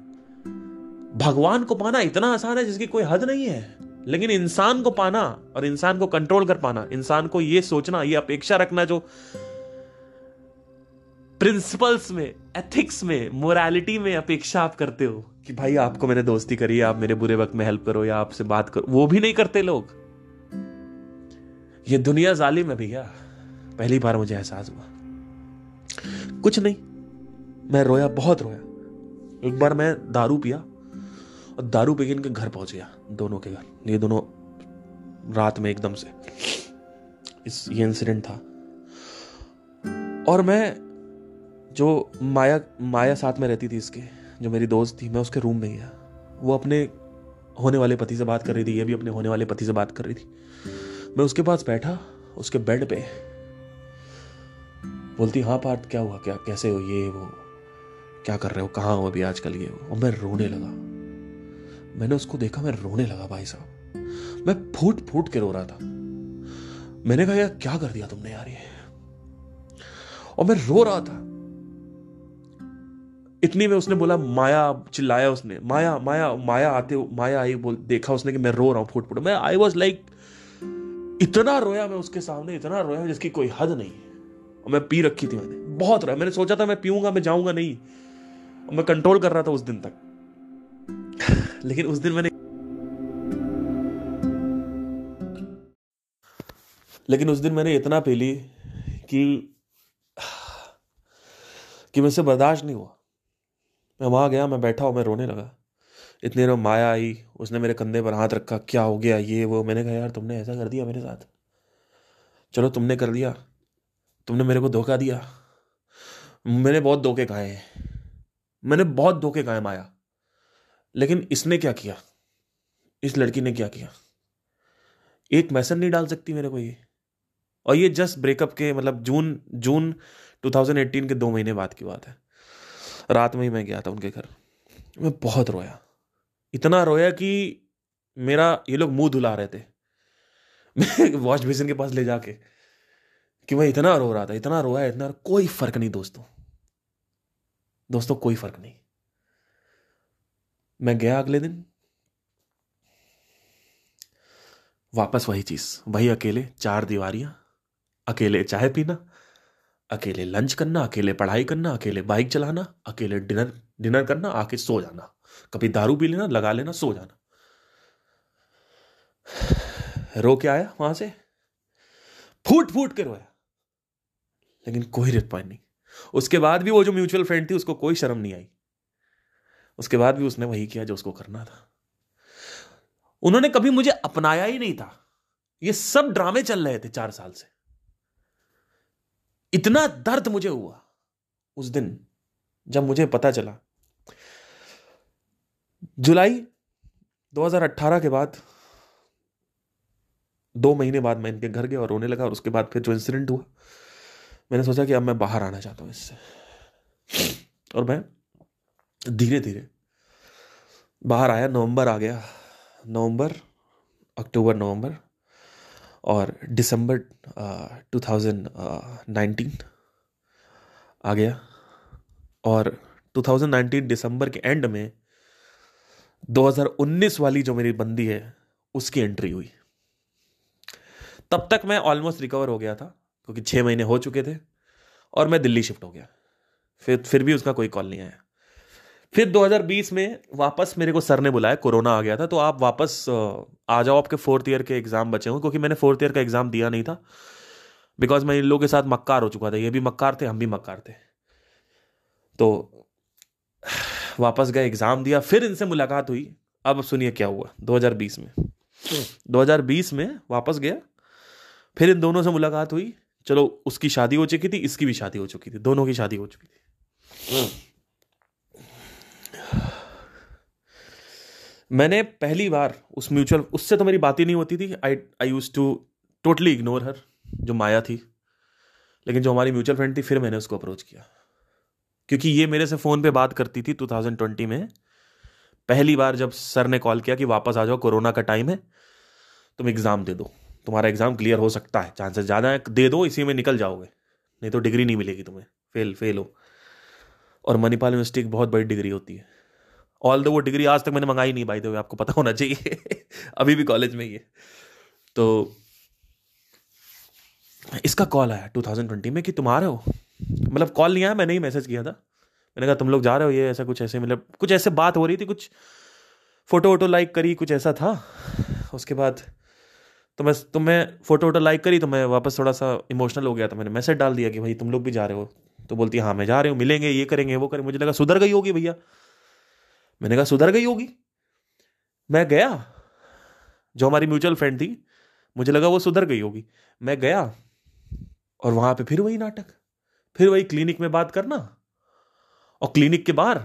भगवान को पाना इतना आसान है जिसकी कोई हद नहीं है। लेकिन इंसान को पाना और इंसान को कंट्रोल कर पाना, इंसान को यह सोचना यह अपेक्षा रखना जो प्रिंसिपल्स में एथिक्स में मोरालिटी में अपेक्षा आप करते हो कि भाई, आपको मैंने दोस्ती करी, आप मेरे बुरे वक्त में हेल्प करो या आपसे बात करो, वो भी नहीं करते लोग। ये दुनिया जालिम है भैया। पहली बार मुझे एहसास हुआ। कुछ नहीं। मैं रोया, बहुत रोया। एक बार मैं दारू पिया और दारू पी के इनके घर पहुँच गया, दोनों के घर। ये दोनों रात में एकदम से इस, ये इंसिडेंट था। और मैं जो माया माया साथ में रहती थी इसके, जो मेरी दोस्त थी, मैं उसके रूम में गया। वो अपने होने वाले पति से बात कर रही थी, ये भी अपने होने वाले पति से बात कर रही थी। मैं उसके पास बैठा, उसके बेड पे बोलती हाँ पार्थ, क्या हुआ? क्या, कैसे हो ये, वो? क्या कर रहे हो? कहाँ हो अभी आजकल ये? और मैं रोने लगा। मैंने उसको देखा, मैं रोने लगा भाई साहब। मैं फूट फूट के रो रहा था। मैंने कहा, यार, क्या कर दिया तुमने यार ये? और मैं रो रहा था। इतनी में उसने बोला, माया, चिल्लाया उसने। माया माया माया आते, माया आई, बोल, देखा उसने कि मैं रो रहा हूँ फूट फूट मैं आई वॉज़ लाइक इतना रोया मैं उसके सामने, इतना रोया जिसकी कोई हद नहीं है। और मैं पी रखी थी मैंने। बहुत रहा। मैंने सोचा था मैं पीऊँगा, मैं जाऊँगा नहीं। और मैं कंट्रोल कर रहा था उस दिन तक। लेकिन उस दिन मैंने लेकिन उस दिन मैंने इतना पी ली कि कि मुझसे बर्दाश्त नहीं हुआ। मैं वहाँ गया, मैं बैठा हूँ मैं रोने लगा। इतने देर माया आई, उसने मेरे कंधे पर हाथ रखा, क्या हो गया ये, वो? मैंने कहा, यार तुमने ऐसा कर दिया मेरे साथ। चलो तुमने कर दिया। तुमने मेरे को धोखा दिया। मैंने बहुत धोखे खाए हैं। मैंने बहुत धोखे खाए माया। लेकिन इसने क्या किया? इस लड़की ने क्या किया? एक मैसेज नहीं डाल सकती मेरे को ये। और ये जस्ट ब्रेकअप के मतलब जून जून 2018 के दो महीने बाद की बात है। रात में ही मैं गया था उनके घर। मैं बहुत रोया। इतना रोया कि मेरा ये लोग मुँह धुला रहे थे। मैं वॉश बेसिन के पास ले जाके कि मैं इतना रो रहा था, इतना रोया, इतना कोई फ़र्क नहीं दोस्तों। दोस्तों, कोई फ़र्क नहीं। मैं गया अगले दिन। वापस वही चीज़, वही अकेले, चार दीवारियाँ, अकेले चाय पीना, अकेले लंच करना, अकेले पढ़ाई करना, अकेले बाइक चलाना, अकेले डिनर डिनर करना, आके सो जाना। कभी दारू पी लेना, लगा लेना, सो जाना। रो के आया वहाँ से। फूट फूट के रोया। लेकिन कोई रिप्लाई नहीं। उसके बाद भी वो जो म्यूचुअल फ्रेंड थी, उसको कोई शर्म नहीं आई। उसके बाद भी उसने वही किया जो उसको करना था। उन्होंने कभी मुझे अपनाया ही नहीं था। ये सब ड्रामे चल रहे थे चार साल से। इतना दर्द मुझे हुआ उस दिन, जब मुझे पता चला। जुलाई 2018 के बाद, दो महीने बाद मैं इनके घर गया और रोने लगा और उसके बाद फिर जो इंसिडेंट हुआ मैंने सोचा कि अब मैं बाहर आना चाहता हूँ इससे। और मैं धीरे धीरे बाहर आया, नवंबर आ गया। नवंबर, अक्टूबर, नवंबर और दिसंबर टू थाउज़ेंड नाइनटीन आ गया। और 2019 दिसंबर के एंड में 2019 वाली जो मेरी बंदी है, उसकी एंट्री हुई। तब तक मैं ऑलमोस्ट रिकवर हो गया था। क्योंकि छः महीने हो चुके थे और मैं दिल्ली शिफ्ट हो गया। फिर फिर भी उसका कोई कॉल नहीं आया। फिर 2020 में वापस मेरे को सर ने बुलाया कोरोना आ गया था तो आप वापस आ जाओ आपके फोर्थ ईयर के एग्ज़ाम बचे हो क्योंकि मैंने फोर्थ ईयर का एग्ज़ाम दिया नहीं था। बिकॉज़ मैं इन लोगों के साथ मक्कार हो चुका था ये भी मक्कार थे हम भी मक्कार थे। तो वापस गए एग्ज़ाम दिया फिर इनसे मुलाकात हुई। अब सुनिए क्या हुआ 2020 में। 2020 में वापस गया फिर इन दोनों से मुलाकात हुई चलो, उसकी शादी हो चुकी थी, इसकी भी शादी हो चुकी थी, दोनों की शादी हो चुकी थी। मैंने पहली बार उस म्यूचुअल, उससे तो मेरी बात ही नहीं होती थी। I I use to totally ignore her जो माया थी। लेकिन जो हमारी म्यूचुअल फ्रेंड थी, फिर मैंने उसको अप्रोच किया। क्योंकि ये मेरे से फ़ोन पे बात करती थी 2020 में। पहली बार जब सर ने कॉल किया कि वापस आ जाओ, कोरोना का टाइम है, तुम एग्ज़ाम दे दो। तुम्हारा एग्ज़ाम क्लियर हो सकता है। चांसेस ज़्यादा है, दे दो, इसी में निकल जाओगे। नहीं तो डिग्री नहीं मिलेगी तुम्हें। फेल फेल हो। और मणिपाल यूनिवर्सिटी एक बहुत बड़ी डिग्री होती है। ऑल दो वो डिग्री आज तक मैंने मंगाई नहीं भाई तो आपको पता होना चाहिए। अभी भी कॉलेज में ही है। तो इसका कॉल आया 2020 में कि तुम आ रहे हो? मतलब कॉल नहीं आया, मैंने ही मैसेज किया था। मैंने कहा, तुम लोग जा रहे हो, ये ऐसा कुछ ऐसे मतलब कुछ ऐसे बात हो रही थी, कुछ फ़ोटो वोटो लाइक करी, कुछ ऐसा था? उसके बाद तो मैं तो मैं फ़ोटो वोटो लाइक करी तो मैं वापस थोड़ा सा इमोशनल हो गया था मैंने मैसेज डाल दिया कि भाई तुम लोग भी जा रहे हो। तो बोलती, है हाँ मैं जा रही हूँ, मिलेंगे, ये करेंगे, वो करेंगे। मुझे लगा, सुधर गई होगी भैया। मैंने कहा, सुधर गई होगी? मैं गया, जो हमारी म्यूचुअल फ्रेंड थी, मुझे लगा वो सुधर गई होगी। मैं गया और वहाँ पे फिर वही नाटक, फिर वही क्लिनिक में बात करना और क्लिनिक के बाहर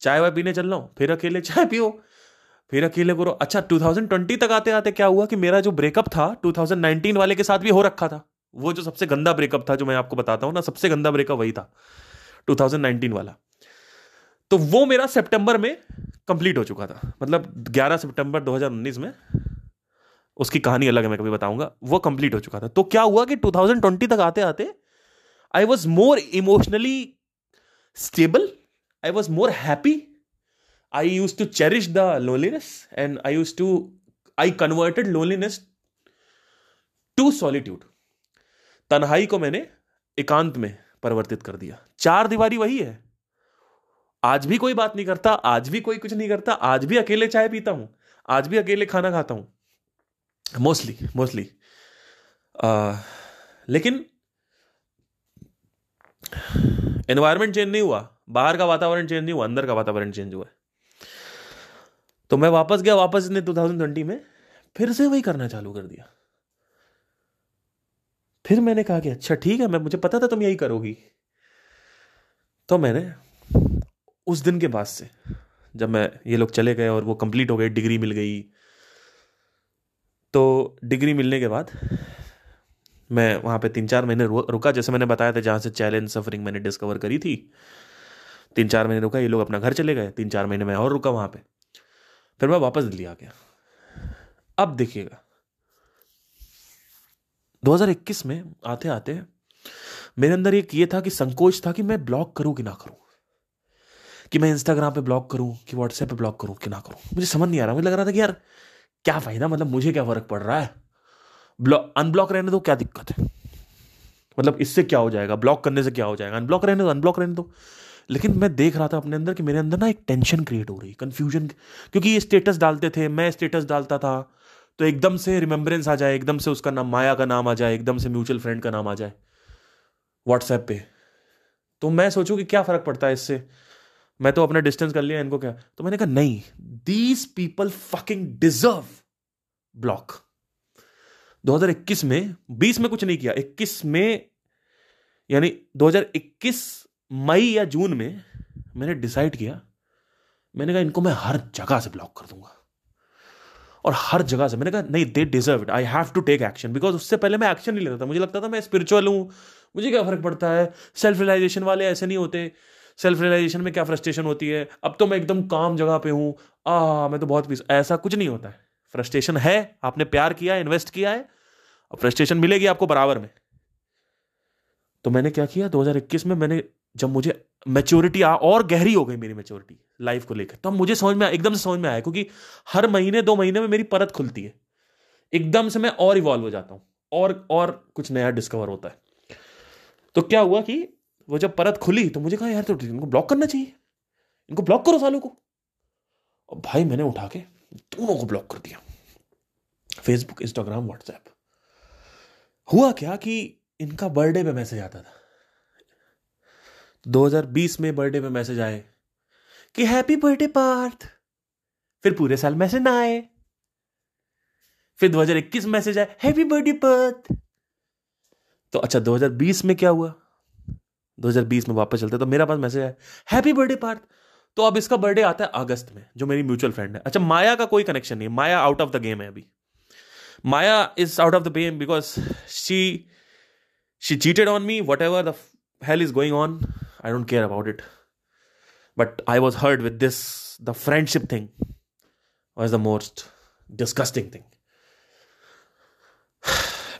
चाय वाय पीने चल रहा हूँ, फिर अकेले चाय पियो। फिर अकेले करो अच्छा 2020 तक आते आते क्या हुआ कि मेरा जो ब्रेकअप था 2019 वाले के साथ भी हो रखा था? वो जो सबसे गंदा ब्रेकअप था, जो मैं आपको बताता हूँ ना, सबसे गंदा ब्रेकअप वही था 2019 वाला। तो वो मेरा सितंबर में कंप्लीट हो चुका था। मतलब 11 सितंबर 2019 में, उसकी कहानी अलग है, मैं कभी बताऊँगा, वो कंप्लीट हो चुका था। तो क्या हुआ कि 2020 तक आते आते I was more emotionally stable I was more happy. I used to cherish the loneliness and I used to, I converted loneliness to solitude तन्हाई को मैंने एकांत में परिवर्तित कर दिया। चार दीवारी वही है। आज भी कोई बात नहीं करता आज भी कोई कुछ नहीं करता आज भी अकेले चाय पीता हूँ आज भी अकेले खाना खाता हूँ। मोस्टली मोस्टली लेकिन एनवायरमेंट चेंज नहीं हुआ बाहर का वातावरण चेंज नहीं हुआ अंदर का वातावरण चेंज हुआ। तो मैं वापस गया, वापस ने 2020 में, फिर से वही करना चालू कर दिया। फिर मैंने कहा कि अच्छा ठीक है, मैं, मुझे पता था तुम यही करोगी। तो मैंने उस दिन के बाद से, जब मैं, ये लोग चले गए और वो कंप्लीट हो गए डिग्री मिल गई। तो डिग्री मिलने के बाद मैं वहाँ पे तीन चार महीने रुका, जैसे मैंने बताया था, जहाँ से चैलेंज सफरिंग मैंने डिस्कवर करी थी। तीन चार महीने रुका, ये लोग अपना घर चले गए, तीन चार महीने में और रुका वहाँ पे। फिर मैं वापस दिल्ली आ गया। अब देखिएगा 2021 में आते आते मेरे अंदर एक ये था कि संकोच था कि मैं ब्लॉक करूँ कि ना करूँ? कि मैं इंस्टाग्राम पे ब्लॉक करूँ, कि व्हाट्सएप पे ब्लॉक करूँ कि ना करूँ? मुझे समझ नहीं आ रहा, मुझे लग रहा था कि यार, क्या फ़ायदा? मतलब मुझे क्या फ़र्क पड़ रहा है? ब्लॉक अनब्लॉक रहने दो, क्या दिक्कत है? मतलब इससे क्या हो जाएगा? ब्लॉक करने से क्या हो जाएगा? अनब्लॉक रहने दो, अनब्लॉक रहने दो। लेकिन मैं देख रहा था अपने अंदर कि मेरे अंदर ना एक टेंशन क्रिएट हो रही कंफ्यूजन क्योंकि ये स्टेटस डालते थे, मैं स्टेटस डालता था तो एकदम से रिमेंबरेंस आ जाए, एकदम से उसका नाम, माया का नाम आ जाए, एकदम से म्यूचुअल फ्रेंड का नाम आ जाए व्हाट्सएप पे। तो मैं सोचूं कि क्या फ़र्क पड़ता है इससे? मैं तो अपना डिस्टेंस कर लिया इनको क्या? तो मैंने कहा, नहीं these people fucking deserve block 2021 में 20 में कुछ नहीं किया 21 में, यानी 2021 मई या जून में मैंने डिसाइड किया, मैंने कहा इनको मैं हर जगह से ब्लॉक कर दूँगा। और हर जगह से, मैंने कहा, नहीं they deserve it I have to take action because उससे पहले मैं एक्शन नहीं लेता था। मुझे लगता था मैं स्पिरिचुअल हूँ। मुझे क्या फ़र्क पड़ता है? सेल्फ रियलाइजेशन वाले ऐसे नहीं होते। सेल्फ रियलाइजेशन में क्या फ्रस्ट्रेशन होती है? अब तो मैं एकदम काम जगह पे हूँ। आ, मैं तो बहुत पीस ऐसा कुछ नहीं होता है। फ्रस्ट्रेशन है। आपने प्यार किया इन्वेस्ट किया है। अब फ्रस्ट्रेशन मिलेगी आपको बराबर में। तो मैंने क्या किया? 2021 में मैंने जब मुझे मेच्योरिटी आ, और गहरी हो गई मेरी मेच्योरिटी लाइफ को लेकर तो मुझे समझ में एकदम से समझ में आया, क्योंकि हर महीने, दो महीने में मेरी परत खुलती है। एकदम से मैं और इवॉल्व हो जाता हूँ, और और कुछ नया डिस्कवर होता है। तो क्या हुआ कि वो जब परत खुली तो मुझे कहा, यार तो इनको ब्लॉक करना चाहिए। इनको ब्लॉक करो सालों को। और भाई, मैंने उठा के दोनों को ब्लॉक कर दिया। फेसबुक इंस्टाग्राम व्हाट्सएप हुआ क्या कि इनका बर्थडे पे मैसेज आता था। 2020 में बर्थडे में मैसेज आए कि हैप्पी बर्थडे, पार्थ। फिर पूरे साल मैसेज ना आए। फिर 2021 मैसेज आए, हैप्पी बर्थडे, पार्थ। तो अच्छा 2020 में क्या हुआ? 2020 में वापस चलते तो मेरा पास मैसेज है हैप्पी बर्थडे, पार्थ। तो अब इसका बर्थडे आता है अगस्त में, जो मेरी म्यूचुअल फ्रेंड है। अच्छा माया का कोई कनेक्शन नहीं Maya out of the game है अभी। Maya is out of the game because she she cheated on me whatever the hell is going on I don't care about it but I was hurt with this the friendship thing was the most disgusting thing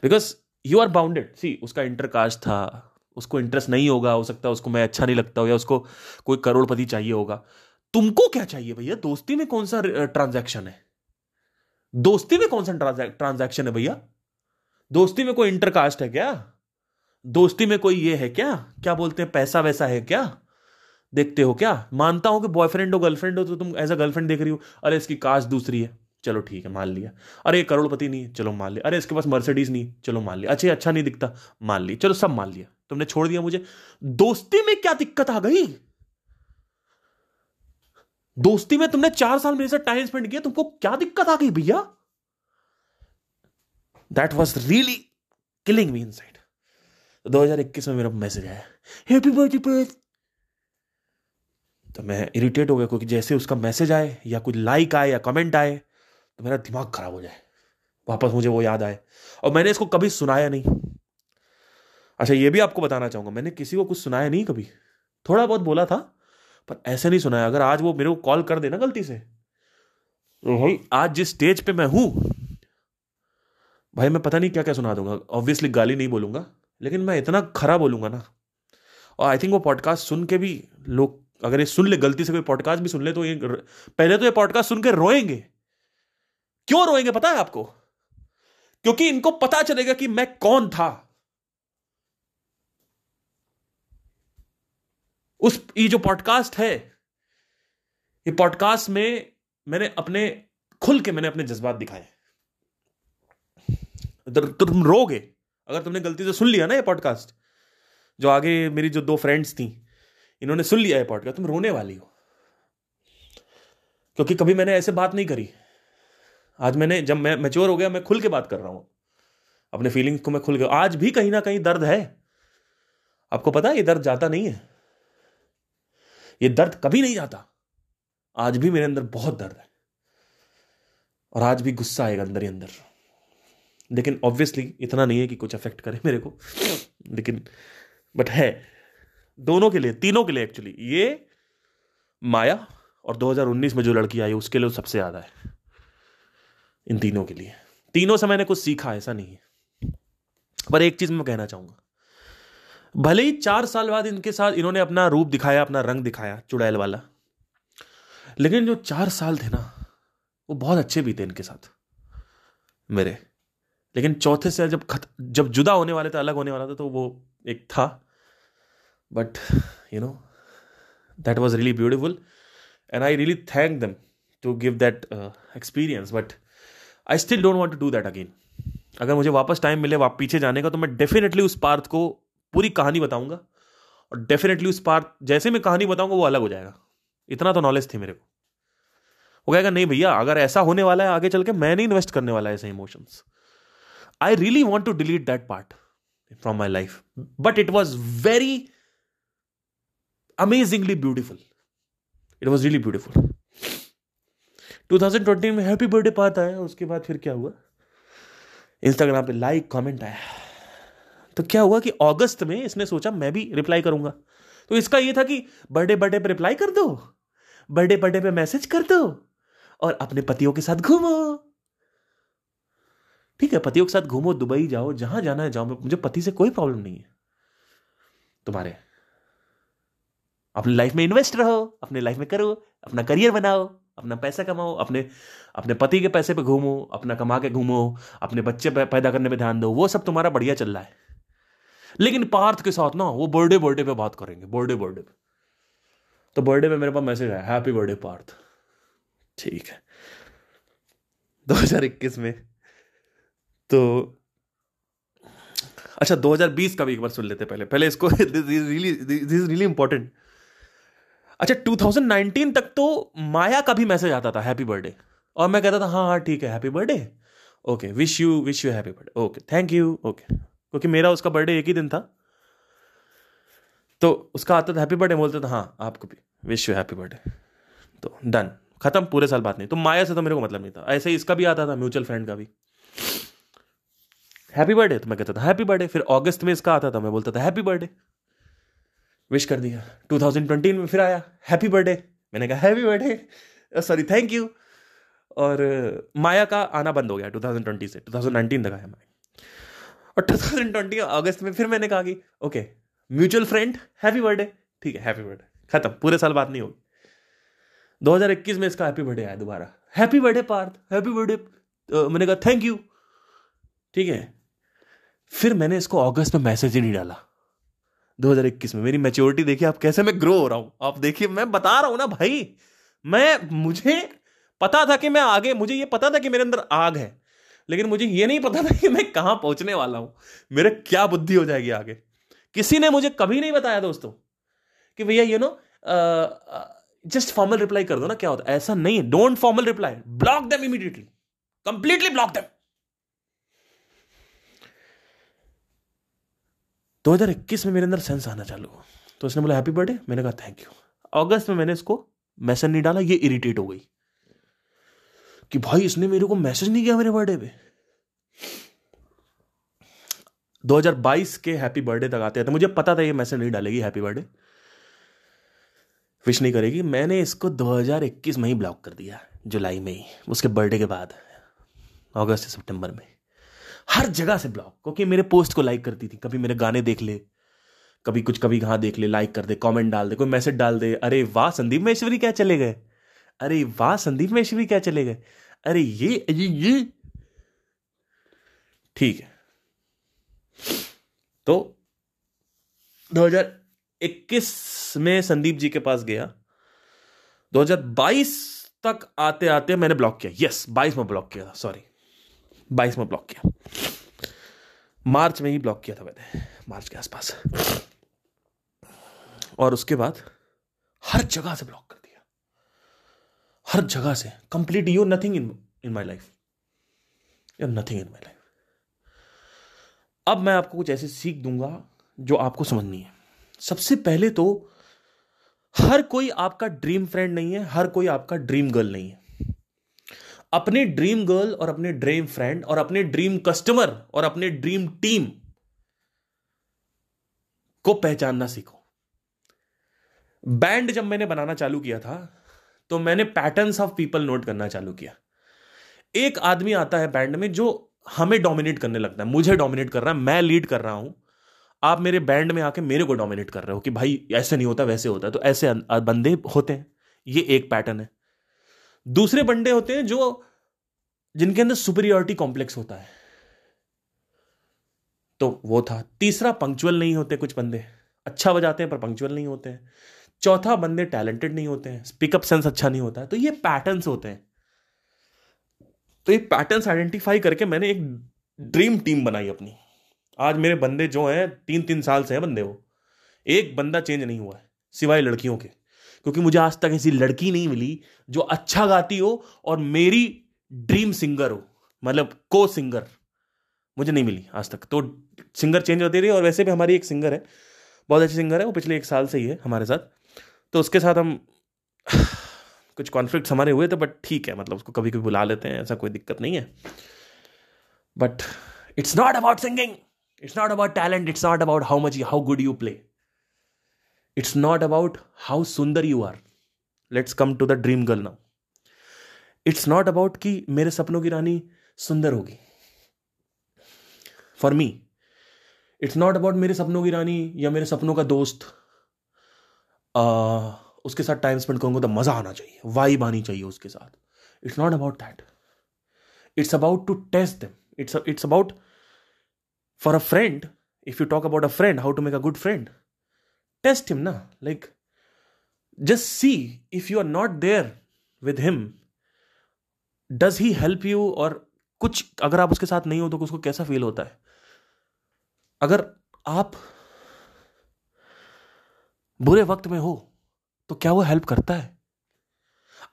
because you are bounded see उसका intercaste था, उसको interest नहीं होगा, हो सकता उसको मैं अच्छा नहीं लगता हो, या उसको कोई करोड़पति चाहिए होगा। तुमको क्या चाहिए भैया? दोस्ती में कौन सा ट्रांजैक्शन है? दोस्ती में कौन सा ट्रांजैक्शन है भैया? दोस्ती में कोई इंटरकास्ट है क्या? दोस्ती में कोई ये है क्या? क्या बोलते हैं, पैसा वैसा है क्या? देखते हो क्या? मानता हूँ कि बॉयफ्रेंड हो गर्लफ्रेंड हो तो तुम एज अ गर्लफ्रेंड देख रही हो। अरे, इसकी कास्ट दूसरी है। चलो ठीक है, मान लिया। अरे करोड़पति नहीं चलो मान लिया। अरे, इसके पास मर्सिडीज नहीं चलो मान लिया। अच्छा अच्छा नहीं दिखता। मान लिया। चलो, सब मान लिया। तुमने छोड़ दिया मुझे। दोस्ती में क्या दिक्कत आ गई? दोस्ती में तुमने चार साल मेरे साथ टाइम स्पेंड किया, तुमको क्या दिक्कत आ गई भैया? That was really killing me inside दो हज़ार इक्कीस में मेरा मैसेज आया हैप्पी बर्थडे तो मैं इरिटेट हो गया, क्योंकि जैसे उसका मैसेज आए, या कुछ लाइक आए, या कमेंट आए तो मेरा दिमाग खराब हो जाए। वापस मुझे वो याद आए। और मैंने इसको कभी सुनाया नहीं। अच्छा ये भी आपको बताना चाहूँगा। मैंने किसी को कुछ सुनाया नहीं कभी। थोड़ा बहुत बोला था, पर ऐसे नहीं सुनाया। अगर आज वो मेरे को कॉल कर देना गलती से तो भाई, आज जिस स्टेज पे मैं हूँ, भाई, मैं पता नहीं क्या क्या सुना दूँगा। ऑब्वियसली गाली नहीं बोलूँगा। लेकिन मैं इतना खरा बोलूँगा ना। और आई थिंक वो पॉडकास्ट सुन के भी लोग, अगर ये सुन ले, गलती से कोई पॉडकास्ट भी सुन ले तो ये पहले तो ये पॉडकास्ट सुन के रोएँगे। क्यों रोएँगे, पता है आपको? क्योंकि इनको पता चलेगा कि मैं कौन था। उस, ये जो पॉडकास्ट है, ये पॉडकास्ट में मैंने अपने, खुल के मैंने अपने जज्बात दिखाए। तुम रोगे अगर तुमने गलती से सुन लिया ना ये पॉडकास्ट जो आगे मेरी जो दो फ्रेंड्स थी, इन्होंने सुन लिया है पॉडकास्ट तुम रोने वाली हो। क्योंकि कभी मैंने ऐसे बात नहीं करी। आज मैंने, जब मैं मेच्योर हो गया, मैं खुल के बात कर रहा हूँ। अपने फीलिंग्स को मैं खुल गया आज भी कहीं ना कहीं दर्द है। आपको पता है, ये दर्द जाता नहीं है। ये दर्द कभी नहीं जाता। आज भी मेरे अंदर बहुत दर्द है। और आज भी गुस्सा आएगा अंदर ही अंदर। लेकिन ऑब्वियसली इतना नहीं है कि कुछ अफेक्ट करे मेरे को। लेकिन बट है। दोनों के लिए, तीनों के लिए एक्चुअली ये माया और 2019 में जो लड़की आई, उसके लिए सबसे ज़्यादा है। इन तीनों के लिए। तीनों से मैंने कुछ सीखा, ऐसा नहीं है। पर एक चीज़ मैं कहना चाहूँगा। भले ही चार साल बाद इनके साथ इन्होंने अपना रूप दिखाया, अपना रंग दिखाया, चुड़ैल वाला, लेकिन जो चार साल थे ना, वो बहुत अच्छे भी थे इनके साथ। मेरे। लेकिन चौथे से जब खत, जब जुदा होने वाले थे, अलग होने वाला था तो वो एक था। But you know that was really beautiful and I really thank them to give that experience but I still don't want to do that again अगर मुझे वापस टाइम मिले, वाप, पीछे जाने का तो मैं डेफिनेटली उस पार्थ को पूरी कहानी बताऊँगा। और डेफिनेटली उस पार्थ, जैसे मैं कहानी बताऊँगा, वो अलग हो जाएगा। इतना तो नॉलेज थी मेरे को। वो कहेगा, नहीं भैया, अगर ऐसा होने वाला है, आगे चल के मैं नहीं इन्वेस्ट करने वाला है ऐसे emotions I really want to delete that part from my life but it was very amazingly beautiful it was really beautiful 2020 में हैप्पी बर्थडे पार्ट आया, उसके बाद फिर क्या हुआ? इंस्टाग्राम पे लाइक कमेंट आया। तो क्या हुआ कि अगस्त में इसने सोचा, मैं भी रिप्लाई करूँगा। तो इसका ये था कि बर्थडे बर्थडे पे रिप्लाई कर दो। बर्थडे बर्थडे पे मैसेज कर दो। और अपने पतियों के साथ घूमो। ठीक है पतियों के साथ घूमो, दुबई जाओ, जहाँ जाना है जाओ, मुझे पति से कोई प्रॉब्लम नहीं है। तुम्हारे, अपनी लाइफ में इन्वेस्ट रहो, अपने लाइफ में करो, अपना करियर बनाओ, अपना पैसा कमाओ, अपने अपने पति के पैसे पे घूमो, अपना कमा के घूमो, अपने बच्चे पैदा करने पे ध्यान दो, वो सब तुम्हारा बढ़िया चल रहा है। लेकिन पार्थ के साथ ना, वो बर्थडे बर्थडे पे बात करेंगे बर्थडे बर्थडे पे। तो बर्थडे पे मेरे पास मैसेज आया हैप्पी बर्थडे पार्थ. ठीक है। 2021 में तो अच्छा 2020 का भी एक बार सुन लेते पहले। पहले इसको दिस इज़ रियली इंपॉर्टेंट अच्छा 2019 तक तो माया का भी मैसेज आता था, हैप्पी बर्थडे। और मैं कहता था हाँ हाँ ठीक है, happy birthday. Okay wish you wish you happy birthday okay thank you okay क्योंकि मेरा उसका बर्थडे एक ही दिन था। तो उसका आता था, हैप्पी बर्थडे बोलते था हाँ आपको भी। विश यू हैप्पी बर्थडे तो डन खत्म, पूरे साल बात नहीं। तो माया से तो मेरे को मतलब नहीं था। ऐसे ही इसका भी आता था, म्यूचुअल फ्रेंड का भी। हैप्पी बर्थडे तो मैं कहता था, हैप्पी बर्थडे। फिर अगस्त में इसका आता था, मैं बोलता था, हैप्पी बर्थडे। विश कर दिया। 2020 में फिर आया, हैप्पी बर्थडे। मैंने कहा, happy birthday. Sorry thank you और माया का आना बंद हो गया 2020 से 2019 तक आया माया। और 2020 अगस्त में फिर मैंने कहा कि, okay mutual friend happy birthday. ठीक है, हैप्पी बर्थडे। खत्म, पूरे साल बात नहीं होगी। 2021 में इसका हैप्पी बर्थडे आया दोबारा। Happy birthday, Parth. Happy birthday मैंने कहा, थैंक यू। ठीक है फिर मैंने इसको अगस्त में मैसेज ही नहीं डाला। 2021 में। मेरी मेच्योरिटी देखिए आप कैसे मैं ग्रो हो रहा हूँ। आप देखिए, मैं बता रहा हूँ ना भाई, मैं, मुझे पता था कि मैं आगे, मुझे ये पता था कि मेरे अंदर आग है, लेकिन मुझे ये नहीं पता था कि मैं कहाँ पहुँचने वाला हूँ। मेरे क्या बुद्धि हो जाएगी आगे? किसी ने मुझे कभी नहीं बताया दोस्तों, कि भैया you know just formal reply कर दो ना, क्या होता है? ऐसा नहीं है। Don't formal reply block them immediately completely block them 2021 में मेरे अंदर सेंस आना चालू हुआ। तो उसने बोला हैप्पी बर्थडे मैंने कहा थैंक यू अगस्त में मैंने इसको मैसेज नहीं डाला, ये इरिटेट हो गई। कि भाई, इसने मेरे को मैसेज नहीं किया मेरे बर्थडे पे। 2022 के हैप्पी बर्थडे तक आते थे मुझे पता था ये मैसेज नहीं डालेगी हैप्पी बर्थडे विश नहीं करेगी। मैंने इसको 2021 में ही ब्लॉक कर दिया, जुलाई में ही। उसके बर्थडे के बाद, अगस्त सितंबर में। हर जगह से ब्लॉक क्योंकि मेरे पोस्ट को लाइक करती थी। कभी मेरे गाने देख ले, कभी कुछ, कभी कहाँ देख ले लाइक कर दे कमेंट डाल दे, कोई मैसेज डाल दे, अरे वाह, संदीप महेश्वरी क्या चले गए? अरे वाह, संदीप महेश्वरी क्या चले गए? अरे ये ये ये। ठीक है। तो 2021 में संदीप जी के पास गया। 2022 तक आते आते मैंने ब्लॉक किया। यस 22 में ब्लॉक किया था सॉरी 22 में ब्लॉक किया। मार्च में ही ब्लॉक किया था मैंने, मार्च के आसपास। और उसके बाद हर जगह से ब्लॉक कर दिया। हर जगह से। Complete you nothing in in my life you nothing in my life अब मैं आपको कुछ ऐसी सीख दूँगा जो आपको समझनी है। सबसे पहले तो हर कोई आपका ड्रीम फ्रेंड नहीं है, हर कोई आपका ड्रीम गर्ल नहीं है। अपने ड्रीम गर्ल और अपने ड्रीम फ्रेंड और अपने ड्रीम कस्टमर और अपने ड्रीम टीम को पहचानना सीखो। बैंड जब मैंने बनाना चालू किया था तो मैंने पैटर्न्स ऑफ़ पीपल नोट करना चालू किया। एक आदमी आता है बैंड में जो हमें डोमिनेट करने लगता है, मुझे डोमिनेट कर रहा है, मैं लीड कर रहा हूँ। आप मेरे बैंड में आके मेरे को डोमिनेट कर रहे हो कि भाई, ऐसे नहीं होता, वैसे होता तो ऐसे बंदे होते हैं। ये एक पैटर्न है। दूसरे बंदे होते हैं जो जिनके अंदर सुपरियोरिटी कॉम्प्लेक्स होता है। तो वो था। तीसरा पंक्चुअल नहीं होते कुछ बंदे। अच्छा बजाते हैं पर पंक्चुअल नहीं होते हैं। चौथा, बंदे टैलेंटेड नहीं होते हैं। पिकअप सेंस अच्छा नहीं होता है। तो ये पैटर्न्स होते हैं। तो ये पैटर्न्स आइडेंटिफाई करके मैंने एक ड्रीम टीम बनाई अपनी। आज मेरे बंदे जो हैं तीन तीन साल से हैं बंदे वो। एक बंदा चेंज नहीं हुआ है, सिवाय लड़कियों के। क्योंकि मुझे आज तक ऐसी लड़की नहीं मिली जो अच्छा गाती हो और मेरी ड्रीम सिंगर हो। मतलब को सिंगर मुझे नहीं मिली आज तक। तो सिंगर चेंज होती रही और वैसे भी हमारी एक सिंगर है, बहुत अच्छी सिंगर है, वो पिछले एक साल से ही है हमारे साथ। तो उसके साथ हम कुछ कॉन्फ्लिक्ट हमारे हुए थे बट ठीक है मतलब उसको कभी कभी बुला लेते हैं, ऐसा कोई दिक्कत नहीं है। But it's not about singing it's not about talent it's not about how much how good you play it's not about how सुंदर you are let's come to the dream girl now it's not about कि मेरे सपनों की रानी सुंदर होगी. For me it's not about मेरे सपनों की रानी या मेरे सपनों का दोस्त. आ, उसके साथ टाइम स्पेंड करूँगा तो मज़ा आना चाहिए वाइब आनी चाहिए उसके साथ. It's not about that it's about to test them it's it's about for a friend if you talk about a friend how to make a good friend test him ना like just see if you are not there with him does he help you और कुछ, अगर आप उसके साथ नहीं हो तो उसको कैसा फील होता है? अगर आप बुरे वक्त में हो तो क्या वो हेल्प करता है?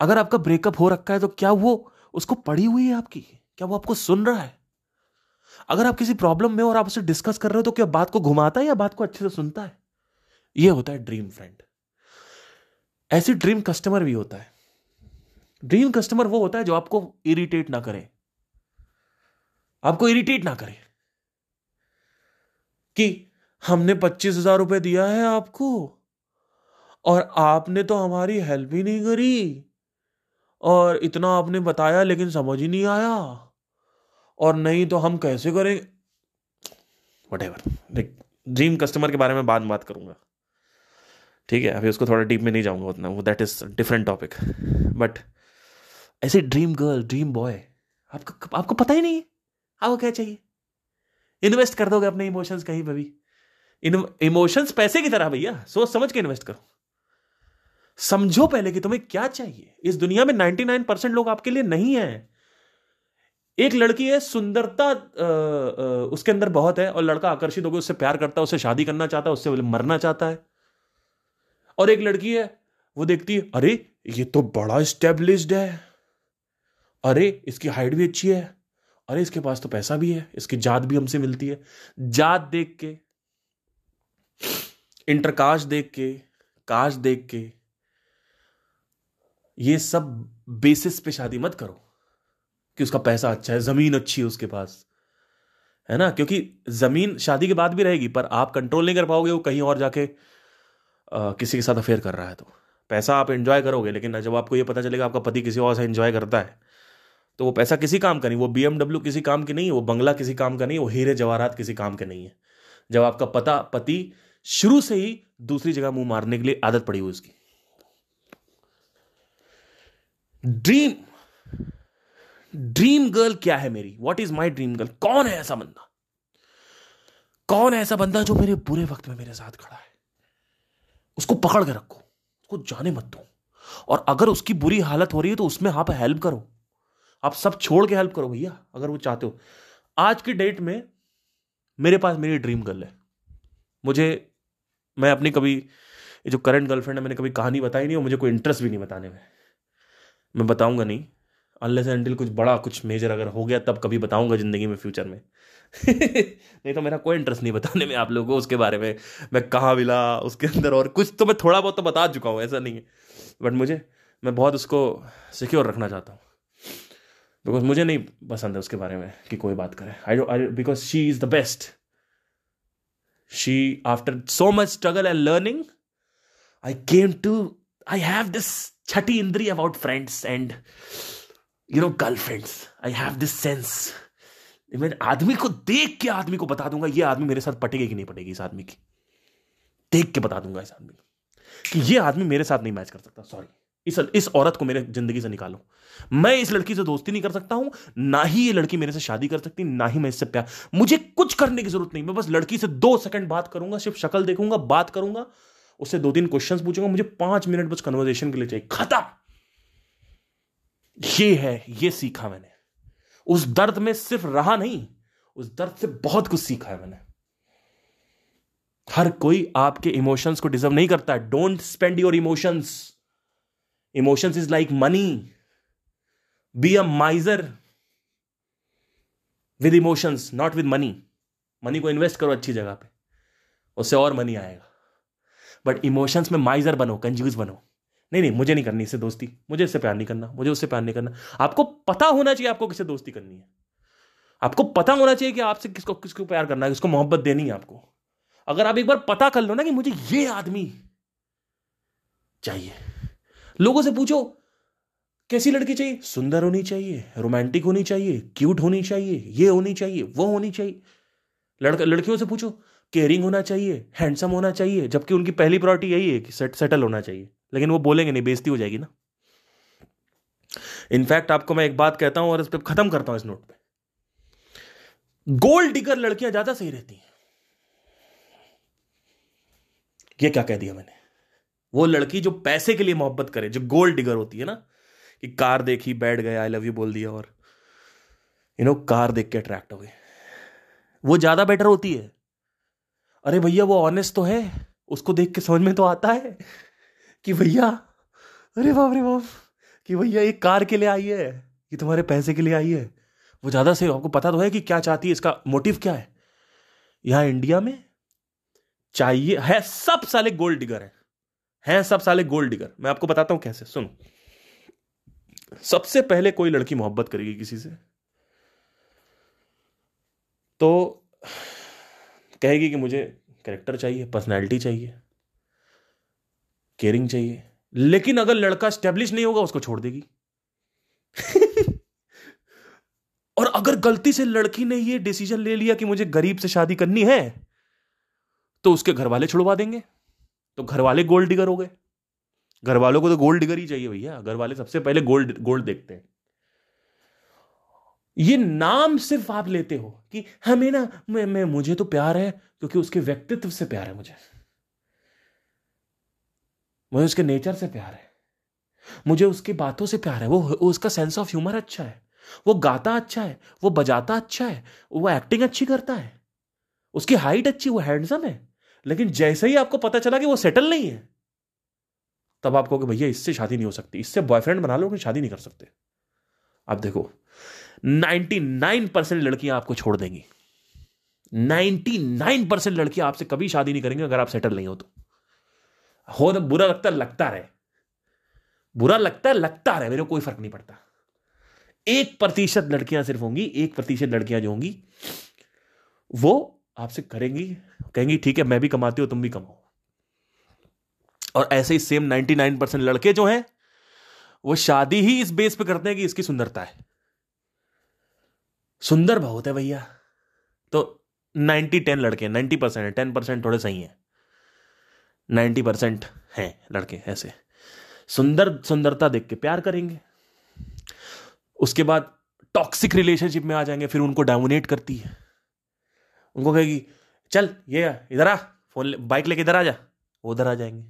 अगर आपका ब्रेकअप हो रखा है तो क्या वो, उसको पड़ी हुई है आपकी? क्या वो आपको सुन रहा है? अगर आप किसी प्रॉब्लम में और आप उसे डिस्कस कर रहे हो तो क्या बात को घुमाता है या बात को अच्छे से सुनता है? ये होता है ड्रीम फ्रेंड ऐसे ड्रीम कस्टमर भी होता है. ड्रीम कस्टमर वो होता है जो आपको इरिटेट ना करे. आपको इरिटेट ना करे. कि हमने पच्चीस हज़ार रुपए दिया है आपको और आपने तो हमारी हेल्प ही नहीं करी और इतना आपने बताया लेकिन समझ ही नहीं आया और नहीं तो हम कैसे करें? वट एवर ड्रीम कस्टमर के बारे में बाद बात करूँगा. ठीक है, अभी उसको थोड़ा डीप में नहीं जाऊँगा उतना, वो that is different topic but ऐसे ड्रीम गर्ल ड्रीम बॉय आपको आपको पता ही नहीं है, आपको क्या चाहिए? इन्वेस्ट कर दोगे अपने इमोशंस कहीं पर भी। इमोशंस पैसे की तरह भैया, सोच समझ के इन्वेस्ट करो। समझो पहले कि तुम्हें क्या चाहिए। इस दुनिया में 99 परसेंट लोग आपके लिए नहीं है। एक लड़की है, सुंदरता उसके अंदर बहुत है, और लड़का आकर्षित होकर उससे प्यार करता है उससे शादी करना चाहता है, उससे मरना चाहता है। और एक लड़की है, वो देखती है, अरे, ये तो बड़ा स्टेब्लिश्ड है। अरे, इसकी हाइट भी अच्छी है। अरे, इसके पास तो पैसा भी है, इसकी जात भी हमसे मिलती है। जात देख के इंटरकास्ट देख के, काश देख के, ये सब बेसिस पे शादी मत करो कि उसका पैसा अच्छा है, ज़मीन अच्छी है उसके पास। है ना? क्योंकि ज़मीन शादी के बाद भी रहेगी, पर आप कंट्रोल नहीं कर पाओगे वो कहीं और जाके किसी के साथ अफेयर कर रहा है तो। पैसा आप एंजॉय करोगे, लेकिन जब आपको ये पता चलेगा आपका पति किसी और से एंजॉय करता है तो वो पैसा किसी काम का नहीं, वो बीएमडब्ल्यू किसी काम की नहीं, वो बंगला किसी काम का नहीं, वो हीरे जवाहरात किसी काम के नहीं है। जब आपका पता, पति शुरू से ही दूसरी जगह मुँह मारने के लिए आदत पड़ी हुई उसकी। ड्रीम ड्रीम गर्ल क्या है मेरी? What is my dream girl कौन है ऐसा बंदा? कौन है ऐसा बंदा जो मेरे बुरे वक्त में मेरे साथ खड़ा है? उसको पकड़ के रखो, उसको जाने मत दो। और अगर उसकी बुरी हालत हो रही है तो उसमें आप हेल्प करो। आप सब छोड़ के हेल्प करो भैया, अगर वो चाहते हो। आज की डेट में मेरे पास मेरी ड्रीम गर्ल है। मुझे, मैं अपनी कभी जो करंट गर्लफ्रेंड है, मैंने कभी कहानी बताई नहीं और मुझे कोई इंटरेस्ट भी नहीं बताने में। मैं बताऊँगा नहीं। अनलेस एंटिल कुछ बड़ा, कुछ मेजर अगर हो गया, तब कभी बताऊँगा ज़िंदगी में फ्यूचर में। नहीं तो मेरा कोई इंटरेस्ट नहीं बताने में आप लोगों को उसके बारे में। मैं कहाँ मिला, उसके अंदर और कुछ तो मैं थोड़ा बहुत तो बता चुका हूँ, ऐसा नहीं है। बट मुझे, मैं बहुत उसको सिक्योर रखना चाहता हूँ। बिकॉज़ मुझे नहीं पसंद है उसके बारे में कि कोई बात करे। I I because she is the best she after so much struggle and learning I came to I have this छठी इंद्री about friends and you know girl friends I have this sense मैं आदमी को देख के आदमी को बता दूँगा, ये आदमी मेरे साथ पटेगी कि नहीं पटेगी इस आदमी की। देख के बता दूँगा इस आदमी को, कि ये आदमी मेरे साथ नहीं मैच कर सकता सॉरी इस इस औरत को मेरे ज़िंदगी से निकालो। मैं इस लड़की से दोस्ती नहीं कर सकता हूँ, ना ही ये लड़की मेरे से शादी कर सकती, ना ही मैं इससे प्यार। मुझे कुछ करने की ज़रूरत नहीं, मैं बस लड़की से दो सेकंड बात करूँगा, सिर्फ़ शक्ल देखूँगा, बात करूँगा, उससे दो तीन क्वेश्चंस पूछूँगा, मुझे पाँच मिनट बस कन्वर्जेशन के लिए चाहिए। खत्म! ये है, ये सीखा मैंने। उस दर्द में सिर्फ़ रहा नहीं, उस दर्द से बहुत कुछ सीखा है मैंने। हर कोई आपके इमोशंस को डिजर्व नहीं करता। है don't spend your emotions emotions is like money be a miser with emotions not with money money को इन्वेस्ट करो अच्छी जगह पे। उससे और मनी आएगा। बट इमोशंस में माइजर बनो कंज्यूज बनो। नहीं नहीं, मुझे नहीं करनी इससे दोस्ती। मुझे इससे प्यार नहीं करना, मुझे उससे प्यार नहीं करना। आपको पता होना चाहिए आपको किससे दोस्ती करनी है। आपको पता होना चाहिए कि आपसे किसको किसको प्यार करना है, किसको मोहब्बत देनी है आपको। अगर आप एक बार पता कर लो ना कि मुझे ये आदमी चाहिए। लोगों से पूछो, कैसी लड़की चाहिए? सुंदर होनी चाहिए, रोमांटिक होनी चाहिए, क्यूट होनी चाहिए, ये होनी चाहिए, वो होनी चाहिए। लड़का, लड़कियों से पूछो, केयरिंग होना चाहिए, हैंडसम होना चाहिए, जबकि उनकी पहली प्रायोरिटी यही है कि सेट, सेटल होना चाहिए। लेकिन वो बोलेंगे नहीं बेजती हो जाएगी ना। इनफैक्ट आपको मैं एक बात कहता हूँ और इस पर खत्म करता हूँ इस नोट पे। गोल्ड डिगर लड़कियाँ ज़्यादा सही रहती हैं। ये क्या कह दिया मैंने? वो लड़की जो पैसे के लिए मोहब्बत करे, जो गोल्ड डिगर होती है ना, कि कार देखी बैठ गए आई लव यू बोल दिया और यू नो कार देख के अट्रैक्ट हो गए वो ज़्यादा बेटर होती है। अरे भैया, वो ऑनेस्ट तो है, उसको देख के समझ में तो आता है। कि भैया, अरे बाप रे बाप, कि भैया एक कार के लिए आई है, ये तुम्हारे पैसे के लिए आई है। वो ज़्यादा से आपको पता तो है कि क्या चाहती है, इसका मोटिव क्या है? यहाँ इंडिया में चाहिए, है सब साले गोल्ड डिगर है। हैं सब साले गोल्ड डिगर। मैं आपको बताता हूँ कैसे, सुनो। सबसे पहले कोई लड़की मोहब्बत करेगी किसी से तो कहेगी कि मुझे कैरेक्टर चाहिए पर्सनैलिटी चाहिए। केयरिंग चाहिए। लेकिन अगर लड़का स्टेब्लिश नहीं होगा उसको छोड़ देगी। और अगर गलती से लड़की ने ये डिसीज़न ले लिया कि मुझे गरीब से शादी करनी है तो उसके घर वाले छुड़वा देंगे। तो घर वाले गोल्ड डिगर हो गए। घर वालों को तो गोल्ड डिगर ही चाहिए भैया। घर वाले सबसे पहले गोल्ड गोल्ड देखते हैं। ये नाम सिर्फ़ आप लेते हो कि हमें ना मैं, मैं मुझे तो प्यार है क्योंकि उसके व्यक्तित्व से प्यार है मुझे। मुझे उसके नेचर से प्यार है। मुझे उसकी बातों से प्यार है। वो उसका सेंस ऑफ़ ह्यूमर अच्छा है। वो गाता अच्छा है। वो बजाता अच्छा है। वो एक्टिंग अच्छी करता है। उसकी हाइट अच्छी, वो हैंडसम है। लेकिन जैसे ही आपको पता चला कि वो सेटल नहीं है, तब आप कहोगे, भैया, इससे शादी नहीं हो सकती। इससे बॉयफ्रेंड बना लो शादी नहीं कर सकते। आप देखो 99 परसेंट लड़कियाँ आपको छोड़ देंगी। 99 परसेंट लड़कियाँ आपसे कभी शादी नहीं करेंगे अगर आप सेटल नहीं हो तो। हो बुरा लगता लगता रहे। बुरा लगता है लगता रहे, मेरे को कोई फ़र्क नहीं पड़ता। एक प्रतिशत लड़कियाँ सिर्फ़ होंगी, एक प्रतिशत लड़कियाँ जो होंगी, वो आपसे करेंगी, कहेंगी, ठीक है, मैं भी कमाती हूँ, तुम भी कमाओ। और ऐसे ही सेम 99 परसेंट लड़के जो हैं, वो शादी ही इस बेस पे करते हैं कि इसकी सुंदरता है। सुंदर बहुत है भैया। तो 90 10 लड़के 90 परसेंट है टेन परसेंट थोड़े सही हैं। नाइन्टी परसेंट हैं लड़के ऐसे। सुंदर सुंदरता देख के प्यार करेंगे। उसके बाद टॉक्सिक रिलेशनशिप में आ जाएँगे फिर उनको डाउनेट करती है। उनको कहेगी चल ये इधर आ फ़ोन ले, बाइक लेके इधर आ जा वो उधर आ जाएँगे।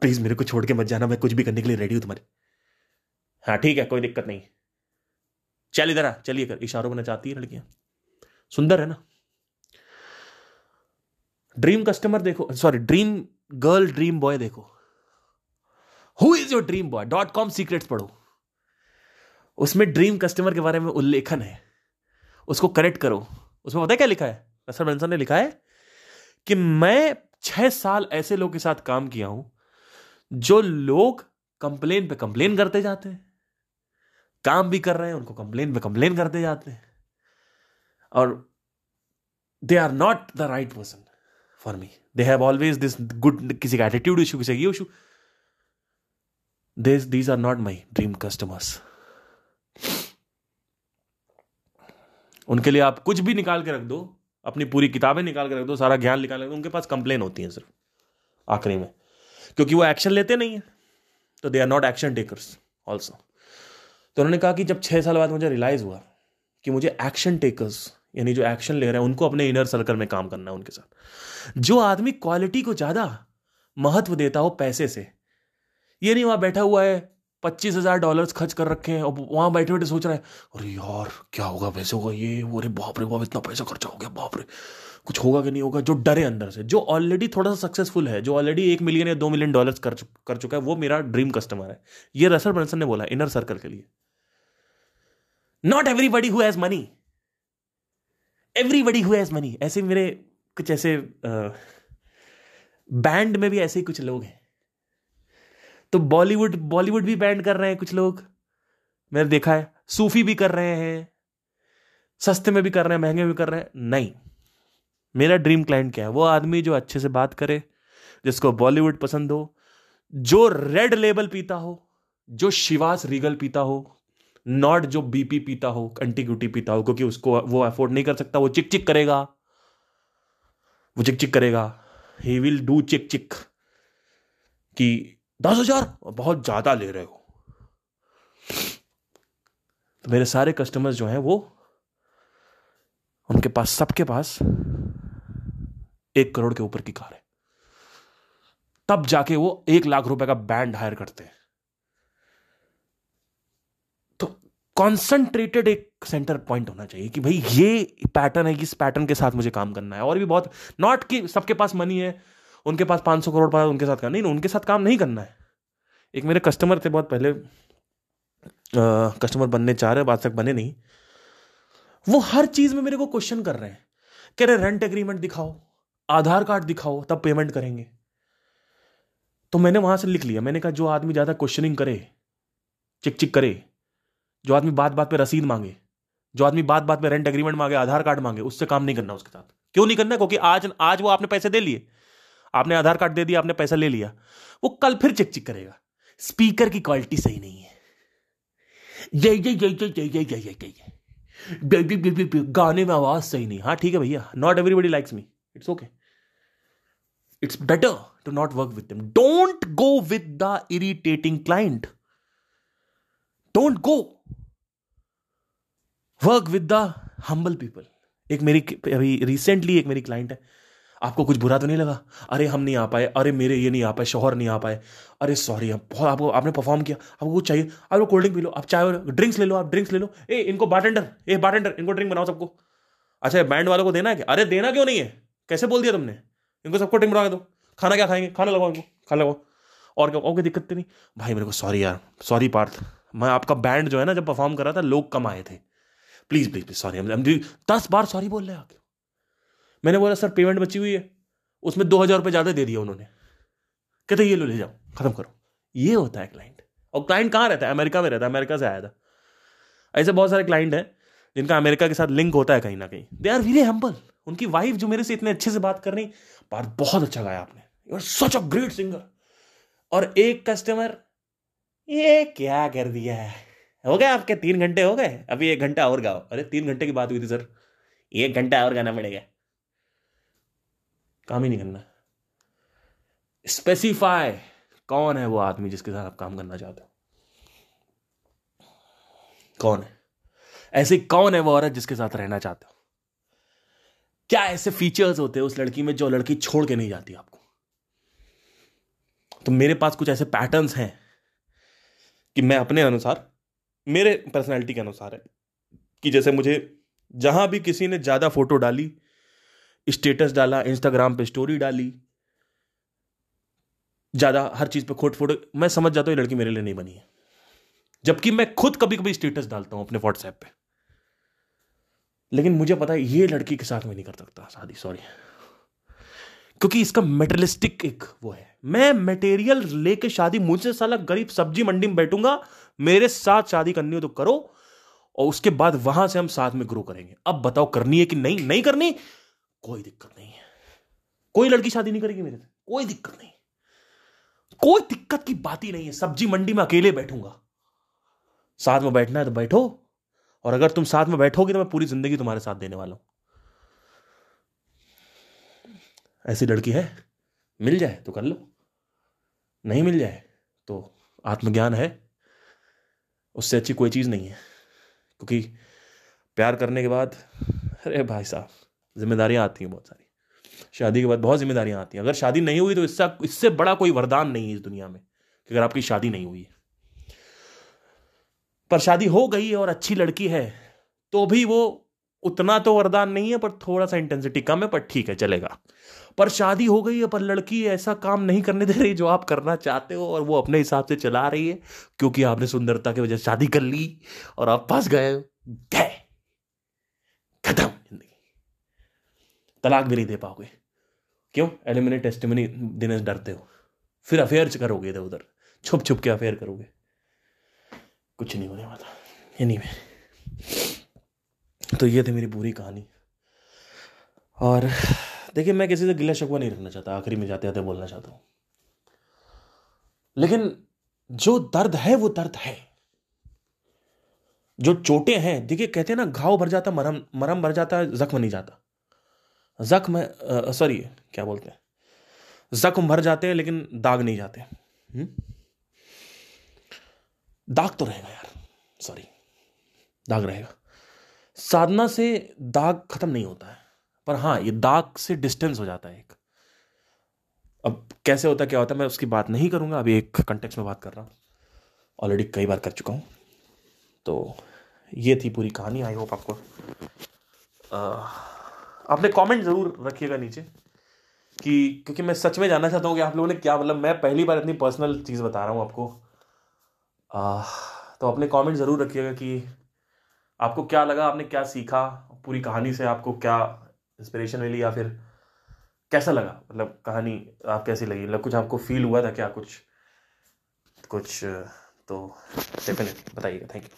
प्लीज़ मेरे को छोड़ के मत जाना मैं कुछ भी करने के लिए रेडी हूँ तुम्हारे। हाँ ठीक है कोई दिक्कत नहीं। चल इधर आ चलिए कर इशारों में नचाती है लड़कियाँ। सुंदर है ना? ड्रीम कस्टमर देखो sorry dream girl dream boy देखो। Who is your dream boy dot com secrets पढ़ो। उसमें ड्रीम कस्टमर के बारे में उल्लेखन है। उसको करेक्ट करो। उसमें पता है क्या लिखा है? रसर बेंसन ने लिखा है कि मैं छह साल ऐसे लोग के साथ काम किया हूँ, जो लोग कंप्लेन पे कंप्लेन करते जाते हैं। काम भी कर रहे हैं, उनको कंप्लेन पे कंप्लेन करते जाते हैं। और they are not the right person for me. They have always this good किसी का एटीट्यूड इशू किसी का ये issue this these are not my dream customers उनके लिए आप कुछ भी निकाल के रख दो, अपनी पूरी किताबें निकाल के रख दो, सारा ज्ञान निकाल के रख दो, उनके पास कंप्लेन होती है सिर्फ़, आखिरी में। क्योंकि वो एक्शन लेते नहीं है। तो they are not action takers also तो उन्होंने कहा कि जब छह साल बाद मुझे रियलाइज़ हुआ कि मुझे एक्शन टेकर्स यानी जो एक्शन ले रहे हैं उनको अपने इनर सर्कल में काम करना है उनके साथ। जो आदमी क्वालिटी को ज़्यादा महत्व देता हो पैसे से ये नहीं वहाँ बैठा हुआ है पच्चीस हज़ार डॉलर खर्च कर रखे हैं और वहाँ बैठे बैठे सोच रहा है अरे यार क्या होगा पैसे होगा ये अरे बाप रे बाप इतना पैसा खर्चा हो गया बाप रे कुछ होगा कि नहीं होगा? जो डरे अंदर से जो ऑलरेडी थोड़ा सा सक्सेसफुल है जो ऑलरेडी एक मिलियन या दो मिलियन डॉलर कर, कर चुका है वो मेरा ड्रीम कस्टमर है। ये रसर ब्रंसन ने बोला इनर सर्कल के लिए. Not everybody who has money everybody who has money ऐसे मेरे कुछ ऐसे बैंड में भी ऐसे ही कुछ लोग हैं। तो बॉलीवुड बॉलीवुड भी बैंड कर रहे हैं कुछ लोग। मैंने देखा है, सूफी भी कर रहे हैं। सस्ते में भी कर रहे हैं, महँगे भी कर रहे हैं। नहीं। मेरा ड्रीम क्लाइंट क्या है? वो आदमी जो अच्छे से बात करे, जिसको बॉलीवुड पसंद हो, जो रेड लेबल पीता हो, जो शिवास रीगल पीता हो नॉट जो बीपी पीता हो कंटिक्यूटी पीता हो, क्योंकि उसको वो अफोर्ड नहीं कर सकता, वो चिक चिक करेगा। वो चिक चिक करेगा। ही विल डू चिक चिक। कि दस हज़ार? बहुत ज़्यादा ले रहे हो। तो मेरे सारे कस्टमर्स जो हैं वो, उनके पास, सबके पास एक करोड़ के ऊपर की कार है। तब जाके वो एक लाख रुपए का बैंड हायर करते हैं तो कॉन्सेंट्रेटेड एक सेंटर पॉइंट होना चाहिए कि भाई ये पैटर्न है, इस पैटर्न के साथ मुझे काम करना है। और भी बहुत नॉट कि सबके पास मनी है, उनके पास पाँच सौ करोड़ पास उनके साथ करना नहीं, उनके साथ काम नहीं करना है। एक मेरे कस्टमर थे बहुत पहले कस्टमर बनने चाह रहे बाद तक बने नहीं। वो हर चीज़ में मेरे को क्वेश्चन कर रहे हैं। कह रहे रेंट एग्रीमेंट दिखाओ, आधार कार्ड दिखाओ, तब पेमेंट करेंगे। तो मैंने वहाँ से लिख लिया। मैंने कहा, जो आदमी ज़्यादा क्वेश्चनिंग करे चिक चिक करे जो आदमी बात बात पे रसीद मांगे, जो आदमी बात बात पे रेंट एग्रीमेंट मांगे, आधार कार्ड मांगे, उससे काम नहीं करना उसके साथ। क्यों नहीं करना? क्योंकि आज आज वो आपने पैसे दे लिए। आपने आधार कार्ड दे दिया, आपने पैसा ले लिया। वो कल फिर चिक चिक करेगा। स्पीकर की क्वालिटी सही नहीं है। जय जय जय जय जय जय जय जय जय गाने में आवाज़ सही नहीं। हाँ ठीक है भैया। Not everybody likes me it's okay it's better to not work with don't go with the irritating client don't go work with the humble people एक मेरी, अभी रिसेंटली एक मेरी क्लाइंट है। आपको कुछ बुरा तो नहीं लगा? अरे, हम नहीं आ पाए। अरे, मेरे ये नहीं आ पाए, शोहर नहीं आ पाए। अरे सॉरी बहुत, आपको, आपने परफॉर्म किया। आपको कुछ चाहिए आप लोग कोल्ड ड्रिंक पी लो। आप चाय ड्रिंक्स ले लो, आप ड्रिंक्स ले लो। ए, इनको बारटेंडर ए बारटेंडर इनको ड्रिंक बनाओ सबको। अच्छा बैंड वालों को देना है क्या? अरे, देना क्यों नहीं है? कैसे बोल दिया तुमने? इनको सबको ड्रिंक बना दो। खाना क्या खाएँगे? खाना लगाओ इनको, खाना लगाओ। और क्या, और कोई दिक्कत तो नहीं? भाई, मेरे को सॉरी यार सॉरी पार्थ। मैं आपका बैंड जो है ना, जब परफॉर्म कर रहा था, लोग कम आए थे। प्लीज़ प्लीज़ प्लीज़ सॉरी हम दस बार सॉरी बोल रहे आके। मैंने बोला, सर पेमेंट बची हुई है। उसमें दो हज़ार रुपये ज़्यादा दे दिया उन्होंने। कहते, ये लो, ले जाओ, खत्म करो। ये होता है क्लाइंट और क्लाइंट कहाँ रहता है? अमेरिका में रहता है, अमेरिका से आया था। ऐसे बहुत सारे क्लाइंट हैं, जिनका अमेरिका के साथ लिंक होता है कहीं ना कहीं। दे आर वेरी हम्बल उनकी वाइफ जो मेरे से इतने अच्छे से बात कर रही, बात बहुत अच्छा गाया आपने। You are such a great singer और एक कस्टमर ये क्या कर दिया है? हो गए आपके तीन घंटे हो गए? अभी एक घंटा और गाओ। अरे, तीन घंटे की बात हुई थी, सर। एक घंटा और गाना पड़ेगा। काम ही नहीं करना। स्पेसिफाई कौन है वो आदमी जिसके साथ आप काम करना चाहते हो? कौन है? ऐसी कौन है वो औरत जिसके साथ रहना चाहते हो? क्या ऐसे फीचर्स होते हैं उस लड़की में जो लड़की छोड़ के नहीं जाती आपको? तो मेरे पास कुछ ऐसे पैटर्न्स हैं कि मैं अपने अनुसार मेरे पर्सनैलिटी के अनुसार है कि जैसे मुझे जहाँ भी किसी ने ज़्यादा फ़ोटो डाली स्टेटस डाला इंस्टाग्राम पे स्टोरी डाली, ज़्यादा हर चीज़ पे खोट फ़ोटो मैं समझ जाता हूँ ये लड़की मेरे लिए नहीं बनी है। जबकि मैं खुद कभी कभी स्टेटस डालता हूँ अपने व्हाट्सएप पे। लेकिन मुझे पता है ये लड़की के साथ मैं नहीं कर सकता, शादी सॉरी क्योंकि इसका मेटेरियलिस्टिक एक वो है। मैं मटेरियल लेके शादी, मुझसे साला गरीब सब्ज़ी मंडी में बैठूँगा मेरे साथ शादी करनी हो तो करो, और उसके बाद वहाँ से हम साथ में ग्रो करेंगे। अब बताओ, करनी है कि नहीं? नहीं करनी? कोई दिक्कत नहीं है। कोई लड़की शादी नहीं करेगी मेरे से। कोई दिक्कत नहीं। कोई दिक्कत की बात ही नहीं है। सब्ज़ी मंडी में अकेले बैठूँगा। साथ में बैठना है तो बैठो। और अगर तुम साथ में बैठोगे तो मैं पूरी ज़िंदगी तुम्हारे साथ देने वाला हूँ। ऐसी लड़की है? मिल जाए तो कर लो। नहीं मिल जाए तो आत्मज्ञान है। उससे अच्छी कोई चीज़ नहीं है। क्योंकि प्यार करने के बाद, अरे भाई साहब, जिम्मेदारियाँ आती हैं बहुत सारी। शादी के बाद बहुत जिम्मेदारियाँ आती हैं। अगर शादी नहीं हुई तो इससे इससे बड़ा कोई वरदान नहीं है इस दुनिया में कि अगर आपकी शादी नहीं हुई है। पर शादी हो गई और अच्छी लड़की है तो भी वो उतना तो वरदान नहीं है, पर थोड़ा सा इंटेंसिटी कम है, पर ठीक है, चलेगा। पर शादी हो गई है पर लड़की ऐसा काम नहीं करने दे रही जो आप करना चाहते हो और वो अपने हिसाब से चला रही है क्योंकि आपने सुंदरता की वजह शादी कर ली और आप गए गए। खत्म ज़िंदगी। तलाक भी नहीं दे पाओगे। क्यों? एलिमिनेट टेस्टिमनी देने से डरते हो। फिर अफेयर करोगे इधर उधर। छुप छुप के अफेयर करोगे। कुछ नहीं होने वाला। एनी anyway, तो ये थी मेरी पूरी कहानी। और देखिए, मैं किसी से गिला शकवा नहीं रखना चाहता, आखिरी में जाते जाते बोलना चाहता हूँ। लेकिन जो दर्द है, वो दर्द है। जो चोटें हैं, देखिए, कहते हैं ना, घाव भर जाता, मरम मरम भर जाता, जख्म नहीं जाता। जख्म सॉरी, क्या बोलते हैं? जख्म भर जाते हैं, लेकिन दाग नहीं जाते। हुँ? दाग तो रहेगा यार, सॉरी, दाग रहेगा। साधना से दाग खत्म नहीं होता है। पर हाँ ये दाग से डिस्टेंस हो जाता है एक। अब कैसे होता क्या होता मैं उसकी बात नहीं करूँगा अभी एक कंटेक्स में बात कर रहा हूँ। ऑलरेडी कई बार कर चुका हूँ। तो ये थी पूरी कहानी आई होप आपको आपने कमेंट ज़रूर रखिएगा नीचे कि क्योंकि मैं सच में जानना चाहता हूँ कि आप लोगों ने क्या मतलब मैं पहली बार इतनी पर्सनल चीज़ बता रहा हूँ आपको। आ, तो अपने कमेंट ज़रूर रखिएगा कि आपको क्या लगा आपने क्या सीखा पूरी कहानी से आपको क्या इंस्पिरेशन मिली या फिर कैसा लगा? मतलब कहानी आप कैसी लगी? मतलब कुछ आपको फील हुआ था क्या? कुछ कुछ तो डेफिनेटली बताइएगा। Thank you